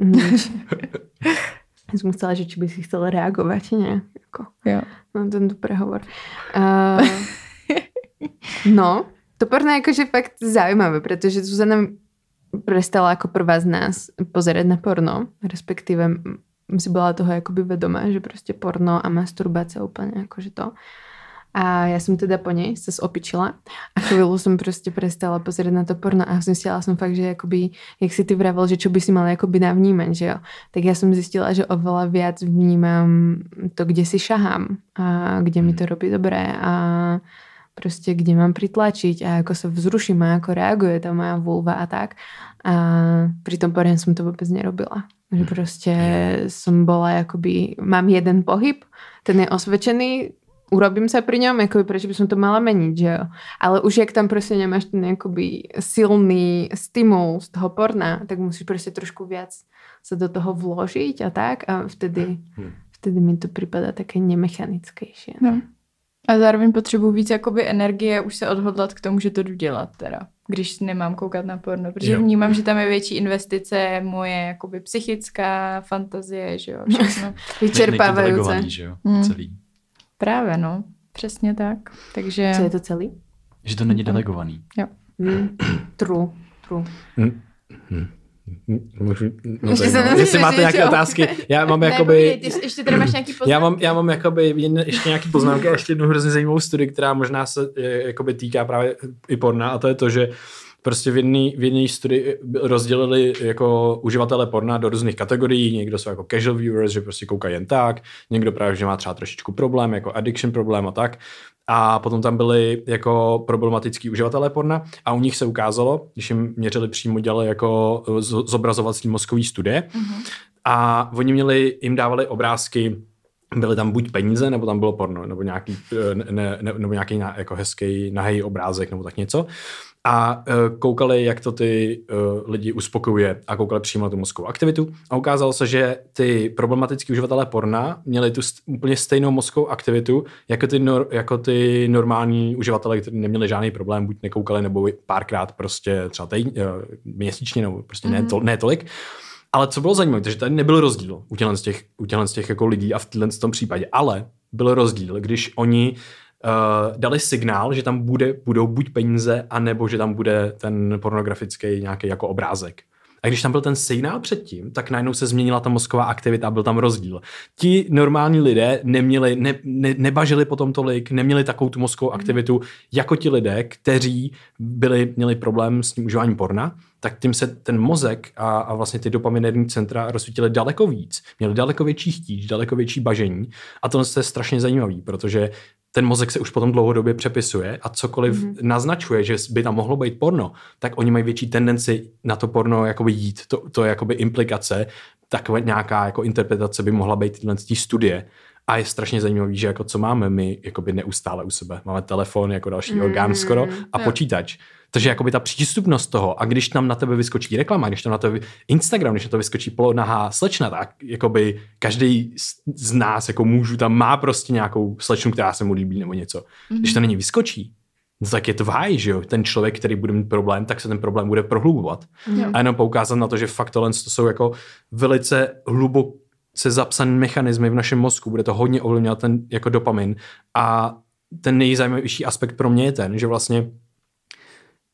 nič. Ja som chcela, že či by si chcela reagovať nejako Jo. na tento prehovor. Uh, no, to porno je akože fakt zaujímavé, pretože Zuzana prestala ako prvá z nás pozerať na porno, respektíve m- si bola toho akoby vedomá, že proste porno a masturbácia úplne akože to. A ja som teda po nej sa zopičila a chvíľu som proste prestala pozerať na to porno a zistila som fakt, že akoby, jak si ty vravel, že čo by si mala akoby navnímať, že jo. Tak ja som zistila, že oveľa viac vnímam to, kde si šahám a kde mi to robí dobré a proste kde mám pritlačiť a ako sa vzruším a ako reaguje tá moja vulva a tak. A pri tom porne som to vôbec nerobila. Že proste som bola akoby, mám jeden pohyb, ten je osvedčený, urobím sa pri ňom, akoby prečo by som to mala meniť, že jo. Ale už jak tam proste nemáš ten akoby silný stimul z toho porna, tak musíš proste trošku viac sa do toho vložiť a tak a vtedy, vtedy mi to připadá také nemechanickejšie. No. A zároveň potřebuji víc jakoby energie už se odhodlat k tomu, že to jdu dělat teda, když nemám koukat na porno, protože Jo. vnímám, že tam je větší investice moje jakoby psychická fantazie, že jo, všechno. Vyčerpávajúce. že jo, Hmm. celý. Právě, no. Přesně tak. Takže... Co je to celý? Že to není delegovaný. Mm. True. True. Můžu, no se jedno. nemůžeš Jestli máte nějaké otázky, já mám Ne, jakoby... povídej, ty ještě tady máš nějaký poznámky? Já mám, já mám jakoby jen, ještě nějaký poznámky a ještě jednu hrozně zajímavou studii, která možná se jakoby týká právě i porna a to je to, že prostě v jedné v jedné studii rozdělili jako uživatele porna do různých kategorií. Někdo jsou jako casual viewers, že prostě koukají jen tak, někdo právě, že má třeba trošičku problém, jako addiction problém a tak. A potom tam byli jako problematický uživatelé porna a u nich se ukázalo, když jim měřili přímo, dělali jako eh, zobrazovací mozkový studie a oni měli, jim dávali obrázky byly tam buď peníze, nebo tam bylo porno, nebo nějaký, eh, ne, ne, nebo nějaký na- jako hezký nahý obrázek, nebo tak něco. a uh, koukali, jak to ty uh, lidi uspokojuje a koukali přímo na tu mozkovou aktivitu a ukázalo se, že ty problematický uživatelé porna měli tu st- úplně stejnou mozkovou aktivitu jako ty, nor- jako ty normální uživatelé, kteří neměli žádný problém, buď nekoukali nebo párkrát prostě třeba tej, uh, měsíčně nebo prostě mm-hmm. ne, to, ne tolik. Ale co bylo zajímavé, že tady nebyl rozdíl u těchto těch, u těchto těch jako lidí a v tom případě, ale byl rozdíl, když oni uh, dali signál, že tam bude, budou buď peníze, anebo že tam bude ten pornografický nějaký jako obrázek. A když tam byl ten signál předtím, tak najednou se změnila ta mozková aktivita a byl tam rozdíl. Ti normální lidé neměli, ne, ne, nebažili potom tolik, neměli takovou tu mozkovou aktivitu jako ti lidé, kteří byli, měli problém s tím užíváním porna, tak tím se ten mozek a, a vlastně ty dopaminerní centra rozsvítily daleko víc, měli daleko větší chtíč, daleko větší bažení a to je strašně zajímavý, protože ten mozek se už potom dlouhodobě přepisuje a cokoliv mm-hmm. naznačuje, že by tam mohlo být porno, tak oni mají větší tendenci na to porno jakoby jít. To, to je jakoby implikace, takové nějaká jako interpretace by mohla být tyhle studie. A je strašně zajímavý, že jako co máme my jakoby neustále u sebe. Máme telefon jako další mm, orgán skoro a jo. počítač. Takže jakoby ta přístupnost toho, a když tam na tebe vyskočí reklama, když tam na tebe Instagram, když na to vyskočí polonahá slečna, tak jakoby každý z nás jako můžu tam má prostě nějakou slečnu, která se mu líbí nebo něco. Mm-hmm. Když to není vyskočí, no tak je to váj, že jo? Ten člověk, který bude mít problém, tak se ten problém bude prohlubovat. Mm-hmm. A jenom poukázat na to, že fakt tohle to jsou jako velice hluboké zapsané mechanismy v našem mozku, bude to hodně ovlivňovat ten jako dopamin a ten nejzajímavější aspekt pro mě je ten, že vlastně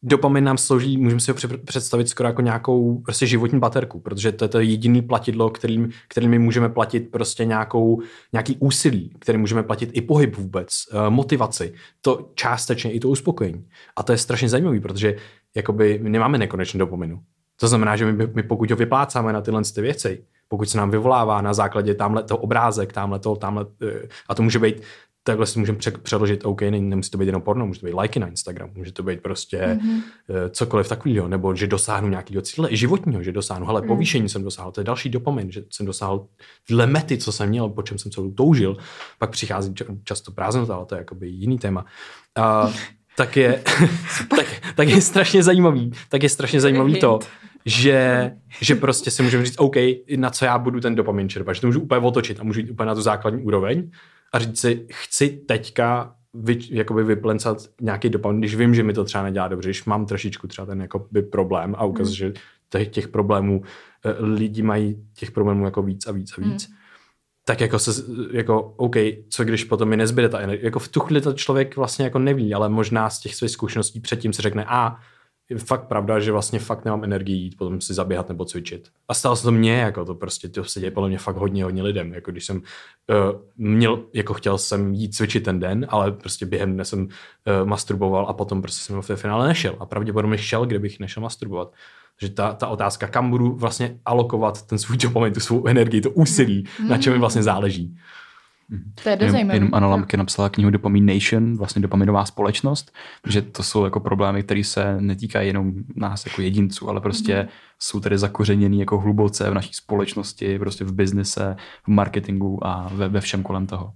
dopamin nám slouží, můžeme si ho představit skoro jako nějakou prostě životní baterku, protože to je to jediný platidlo, kterým, kterým my můžeme platit prostě nějakou, nějaký úsilí, který můžeme platit i pohyb vůbec, uh, motivaci, to částečně i to uspokojení. A to je strašně zajímavé, protože jakoby nemáme nekonečný dopaminu. To znamená, že my, my pokud ho vyplácáme na tyhle ty věci, pokud se nám vyvolává na základě tamhle toho obrázek, tamhle toho, tamhle, eh, a to může být takhle si můžeme přeložit, OK, nemusí to být jenom porno, může to být lajky na Instagram, může to být prostě mm-hmm. cokoliv takového, nebo že dosáhnu nějakého cíle, i životního, že dosáhnu, ale mm. povýšení jsem dosáhl, to je další dopamin, že jsem dosáhl tyhle mety, co jsem měl, po čem jsem celou toužil, pak přichází často prázdnota, ale to je jakoby jiný téma. A, tak je, tak, tak je strašně zajímavý, tak je strašně zajímavý to, že, že prostě si můžeme říct, OK, na co já budu ten dopamin čerpat, že to můžu úplně otočit a můžu jít úplně na tu základní úroveň a říct si, chci teďka vy, jakoby vyplencat nějaký dopamin, když vím, že mi to třeba nedělá dobře, když mám trošičku třeba ten jakoby problém a ukazuje, mm. že těch, těch problémů, eh, lidi mají těch problémů jako víc a víc a víc, mm. tak jako se, jako OK, co když potom mi nezbyde ta energie, jako v tu chvíli to člověk vlastně jako neví, ale možná z těch svých zkušeností předtím se řekne, a je fakt pravda, že vlastně fakt nemám energii jít potom si zaběhat nebo cvičit. A stalo se to mně, jako to prostě, to se děje podle mě fakt hodně, hodně lidem. Jako když jsem uh, měl, jako chtěl jsem jít cvičit ten den, ale prostě během dne jsem uh, masturboval a potom prostě jsem v finále nešel. A pravděpodobně šel, kdybych nešel masturbovat. Takže ta, ta otázka, kam budu vlastně alokovat ten svůj dopamin, tu svou energii, to úsilí, mm. na čem mi vlastně záleží. To je dost jenom, jenom Anna Lamke napsala knihu Nation, vlastně dopaminová společnost, že to jsou jako problémy, které se netýkají jenom nás jako jedinců, ale prostě mm. jsou tady zakořeněný jako hluboce v naší společnosti, prostě v biznise, v marketingu a ve, ve všem kolem toho.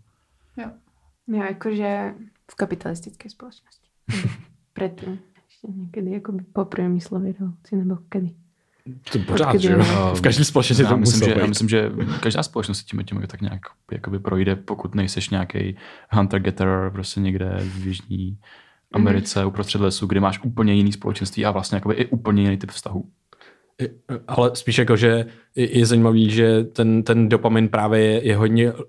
Jo. Jo, jakože v kapitalistické společnosti. Předtím. Ještě někdy jako po průmyslově revoluci nebo kedy. To pořád, že jo? V každé společnosti to myslím, že, já myslím, že každá společnost tím tím tak nějak jakoby projde, pokud nejseš nějaký hunter-gatherer prostě někde v Jižní Americe mm. uprostřed lesu, kde máš úplně jiný společenství a vlastně jakoby i úplně jiný typ vztahu. Ale spíš jako, že je, je zajímavý, že ten, ten dopamin právě je, je hodně uh,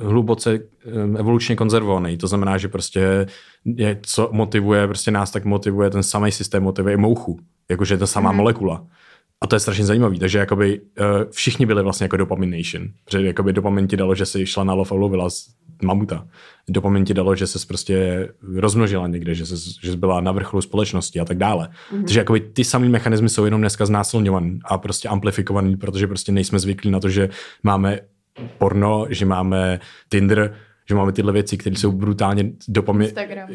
hluboce um, evolučně konzervovaný. To znamená, že prostě je, co motivuje prostě nás, tak motivuje ten samý systém, motivuje mouchu. Jakože je to samá mm. molekula. A to je strašně zajímavý, takže jakoby uh, všichni byli vlastně jako dopamination. Protože jakoby dopamin ti dalo, že jsi šla na lov a lovila mamuta. Dopamin ti dalo, že jsi prostě rozmnožila někde, že jsi, že jsi byla na vrcholu společnosti a tak dále. Mm-hmm. Takže jakoby ty samé mechanismy jsou jenom dneska znásilňovaný a prostě amplifikovaný, protože prostě nejsme zvyklí na to, že máme porno, že máme Tinder, že máme tyhle věci, které jsou brutálně dopamin.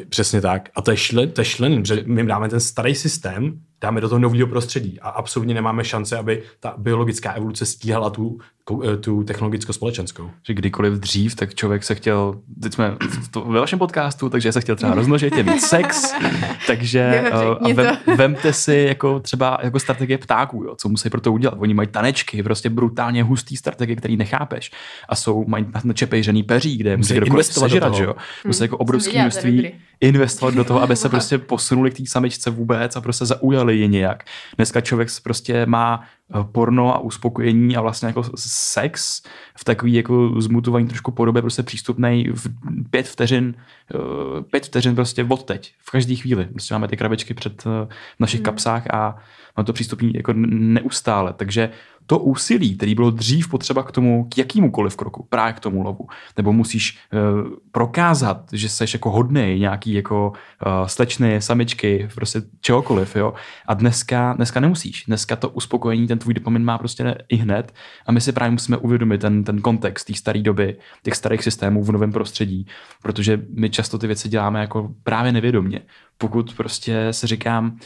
Přesně tak. A to je, šle, to je šlený, protože my dáme ten starý systém dáme do toho nového prostředí a absolutně nemáme šance, aby ta biologická evoluce stíhala tu, eh, tu technologicko-společenskou. Že kdykoliv dřív, tak člověk se chtěl, teď jsme to, ve vašem podcastu, takže se chtěl třeba rozmnožit, je mít sex, takže uh, a vem, vemte si jako třeba jako strategie ptáků, jo, co musí pro to udělat. Oni mají tanečky, prostě brutálně hustý strategie, který nechápeš. A jsou, mají načepejžený peří, kde musí kdokoliv investovat do sežrat, toho. že jo. Musí jako obrovské množství investovat do toho, aby se prostě posunuli k té samičce vůbec a prostě zaujali ji nějak. Dneska člověk prostě má eh, porno a uspokojení a vlastně jako sex v takový jako zmutovaný trošku podobě prostě přístupný v pět vteřin, eh, pět vteřin prostě od teď, v každé chvíli. Prostě máme ty krabičky před eh, v našich kapsách a máme to přístupný jako neustále. Takže to úsilí, který bylo dřív potřeba k tomu, k jakýmukoliv kroku, právě k tomu lovu, nebo musíš uh, prokázat, že jsi jako hodnej nějaký jako uh, slečny, samičky, prostě čehokoliv, jo. A dneska, dneska nemusíš. Dneska to uspokojení, ten tvůj dopamin má prostě i hned a my si právě musíme uvědomit ten, ten kontext té staré doby, těch starých systémů v novém prostředí, protože my často ty věci děláme jako právě nevědomně. Pokud prostě se říkám,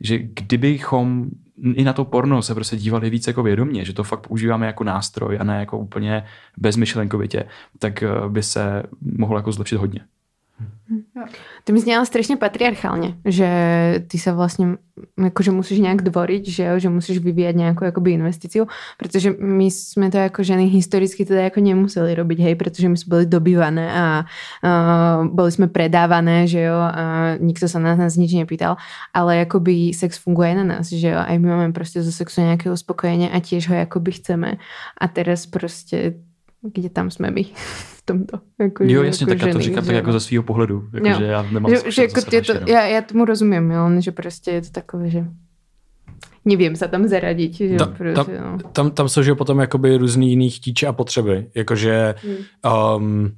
že kdybychom i na to porno se prostě dívali víc jako vědomě, že to fakt používáme jako nástroj a ne jako úplně bezmyšlenkovitě, tak eh, by se mohlo jako zlepšit hodně. To mi znělo strašně patriarchálně, že ty sa vlastne, akože musíš nejak dvoriť, že, jo, že musíš vyvíjať nejakú akoby investíciu, pretože my sme to ako ženy historicky teda ako nemuseli robiť, hej, pretože my sme boli dobývané a uh, boli sme predávané, že jo, a nikto sa na nás nič nepýtal, ale akoby sex funguje na nás, že jo, aj my máme proste zo sexu nejaké uspokojenie a tiež ho akoby chceme. A teraz proste kde tam jsme my v tomto. Jako, Jo, jasně, jako tak já to ženy, říkám že tak jako ze svého pohledu, jako, Jo. že já nemám že, že jako je to, no. já, já tomu rozumím, jo, že prostě je to takové, že nevím se tam zaradit, že Ta- prostě, ta- no. Tam, tam jsou že potom jakoby různý jiný chtíče a potřeby. Jakože um,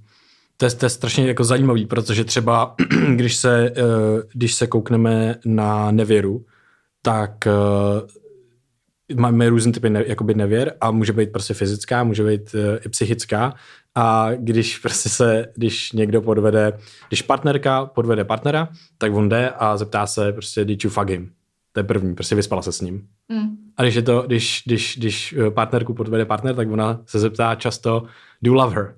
to, je, to je strašně jako zajímavý, protože třeba když se, uh, když se koukneme na nevěru, tak uh, máme různé typy ne, jakoby nevěr a může být prostě fyzická, může být uh, i psychická a když prostě se, když někdo podvede, když partnerka podvede partnera, tak on jde a zeptá se prostě did you fuck him? To je první, prostě vyspala se s ním. Mm. A když, je to, když, když, když eh, partnerku podvede partner, tak ona se zeptá často, do you love her?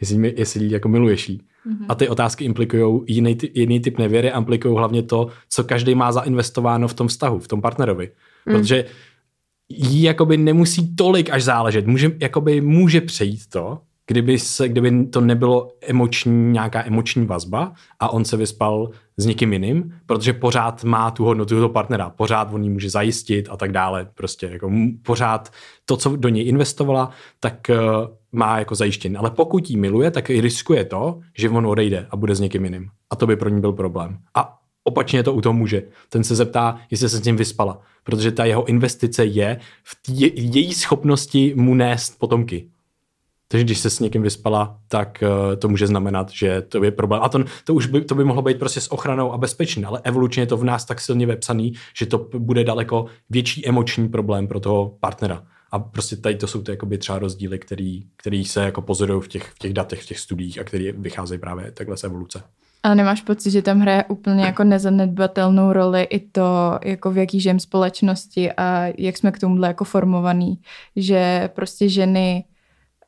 Jestli, jestli jako miluješ jí. Mm-hmm. A ty otázky implikují jiný, jiný typ nevěry a implikují hlavně to, co každý má zainvestováno v tom vztahu, v tom partnerovi. Mm. Protože jí jakoby nemusí tolik až záležet. Může, jakoby může přejít to, kdyby, se, kdyby to nebylo emoční, nějaká emoční vazba a on se vyspal s někým jiným, protože pořád má tu hodnotu toho partnera, pořád on jí může zajistit a tak dále. Prostě jako pořád to, co do něj investovala, tak uh, má jako zajištěn. Ale pokud jí miluje, tak i riskuje to, že on odejde a bude s někým jiným. A to by pro ní byl problém. A opačně to u toho muže. Ten se zeptá, jestli se s ním vyspala, protože ta jeho investice je v tě, její schopnosti mu nést potomky. Takže když se s někým vyspala, tak uh, to může znamenat, že to je problém. A to, to už by, to by mohlo být prostě s ochranou a bezpečný, ale evolučně je to v nás tak silně vepsaný, že to bude daleko větší emoční problém pro toho partnera. A prostě tady to jsou ty jakoby třeba rozdíly, který, který se jako pozorují v těch, v těch datech, v těch studiích a které vycházejí právě takhle z evoluce. Ale nemáš pocit, že tam hraje úplně jako nezanedbatelnou roli i to, jako v jaký žijem společnosti a jak jsme k tomuhle jako formovaný, že prostě ženy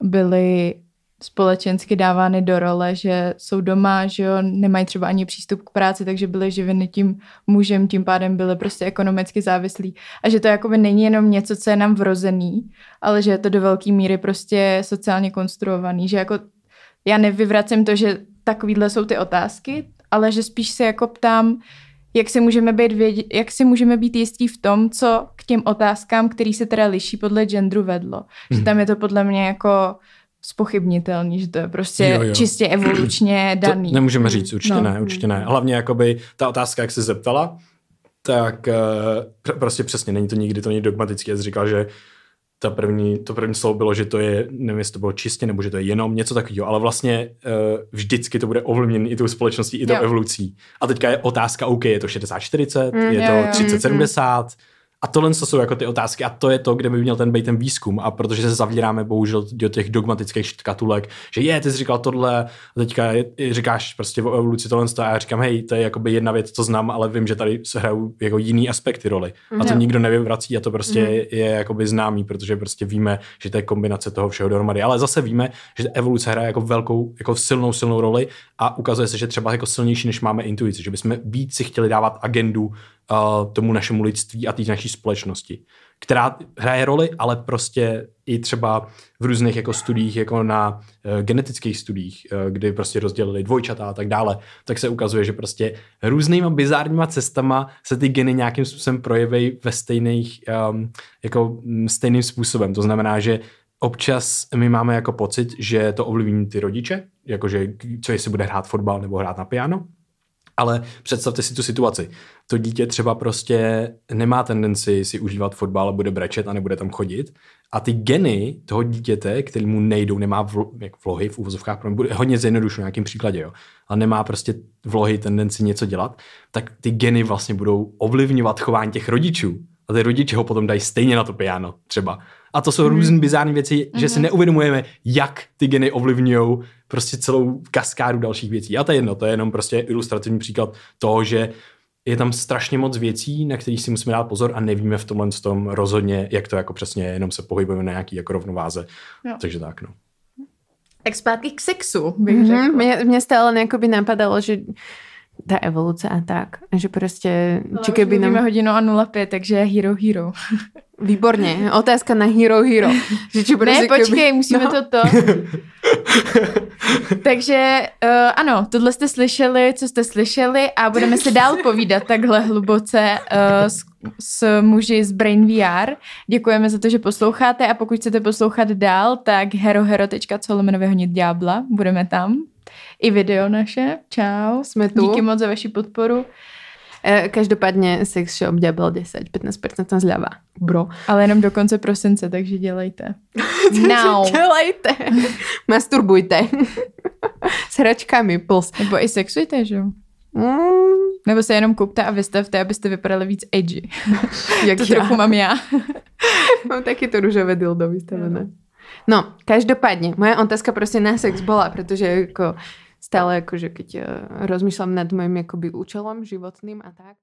byly společensky dávány do role, že jsou doma, že jo, nemají třeba ani přístup k práci, takže byly živiny tím mužem, tím pádem byly prostě ekonomicky závislí. A že to jakoby není jenom něco, co je nám vrozený, ale že je to do velké míry prostě sociálně konstruovaný, že jako já nevyvracím to, že takovýhle jsou ty otázky, ale že spíš se jako ptám, jak si můžeme být, vědět, jak si můžeme být jistí v tom, co k těm otázkám, který se teda liší podle genderu vedlo. Že tam je to podle mě jako spochybnitelný, že to je prostě Jo, jo, čistě evolučně daný. To nemůžeme říct, určitě No. ne, určitě ne. Hlavně jakoby ta otázka, jak se zeptala, tak uh, prostě přesně, není to nikdy to není dogmatické. Já jsi říkal, že ta první, to první slovo bylo, že to je, nevím, jestli to bylo čistě, nebo že to je jenom něco takového, ale vlastně uh, vždycky to bude ovlivněné i tou společností, i tou Jo. evolucí. A teďka je otázka, OK, je to 60-40, Mm, je jo, to jo. 30-70, A tohle to jsou jako ty otázky a to je to, kde by měl ten být ten výzkum a protože se zavíráme bohužel do těch dogmatických škatulek, že je, ty jsi říkal tohle, a teďka je, říkáš prostě o evoluci tohle a já říkám, hej, to je jakoby jedna věc, co znám, ale vím, že tady se hrajou jako jiný aspekty roli. A to nikdo nevyvrací a to prostě Mhm. je jakoby známý, protože prostě víme, že to je kombinace toho všeho dohromady. Ale zase víme, že evoluce hraje jako velkou, jako silnou, silnou roli a ukazuje se, že třeba jako silnější, než máme intuici, že bychom víc si chtěli dávat agendu tomu našemu lidství a té naší společnosti, která hraje roli, ale prostě i třeba v různých jako studiích, jako na uh, genetických studiích, uh, kdy prostě rozdělili dvojčata a tak dále, tak se ukazuje, že prostě různýma bizárníma cestama se ty geny nějakým způsobem projeví ve stejných, um, jako mm, stejným způsobem. To znamená, že občas my máme jako pocit, že to ovlivní ty rodiče, jakože co jestli bude hrát fotbal nebo hrát na piano, ale představte si tu situaci. To dítě třeba prostě nemá tendenci si užívat fotbal a bude brečet a nebude tam chodit. A ty geny toho dítěte, který mu nejdou, nemá vlo, jak vlohy v úvozovkách, bude hodně zjednodušený na nějakým příkladě, jo, ale nemá prostě vlohy tendenci něco dělat, tak ty geny vlastně budou ovlivňovat chování těch rodičů. A ty rodiče ho potom dají stejně na to piano třeba. A to jsou mm. různé bizární věci, že si neuvědomujeme, jak ty geny ovlivňují prostě celou kaskádu dalších věcí. A to je jedno, to je jenom prostě ilustrativní příklad toho, že je tam strašně moc věcí, na kterých si musíme dát pozor a nevíme v tomhle tom rozhodně, jak to jako přesně je, jenom se pohybujeme na nějaký jako rovnováze. Jo. Takže tak, no. Tak zpátky k sexu, bych řekla. Mm-hmm. Mně, mně stále nejako napadalo, že ta evoluce a tak, že prostě, Ale či keby nám... hodinu a 05, takže hero hero. Výborně, otázka na Hero Hero. Že či Ne, počkej, musíme No. to to. Takže uh, ano, tohle jste slyšeli, co jste slyšeli a budeme se dál povídat takhle hluboce uh, s, s muži z Brain VR. Děkujeme za to, že posloucháte a pokud chcete poslouchat dál, tak herohero.co lomeno vyhonit ďábla, budeme tam. I video naše, čau. Jsme tu. Díky moc za vaši podporu. E, Každopádně Sex Shop Diabel 10, 15% zľava. Bro. Ale jenom do konce prosince, takže dělejte. Now. Dělejte. Masturbujte. S hračkami plus. Nebo i sexujte, že jo? Mm, Nebo se jenom kupte a vystavte, abyste vypadali víc edgy. jak To ja. trochu mám já. Mám takéto rúžové dildo vystavené. No, každopádne, moja otázka proste na sex bola, pretože ako stále akože keď eh, rozmýšľam nad mojim akoby účelom životným a tak,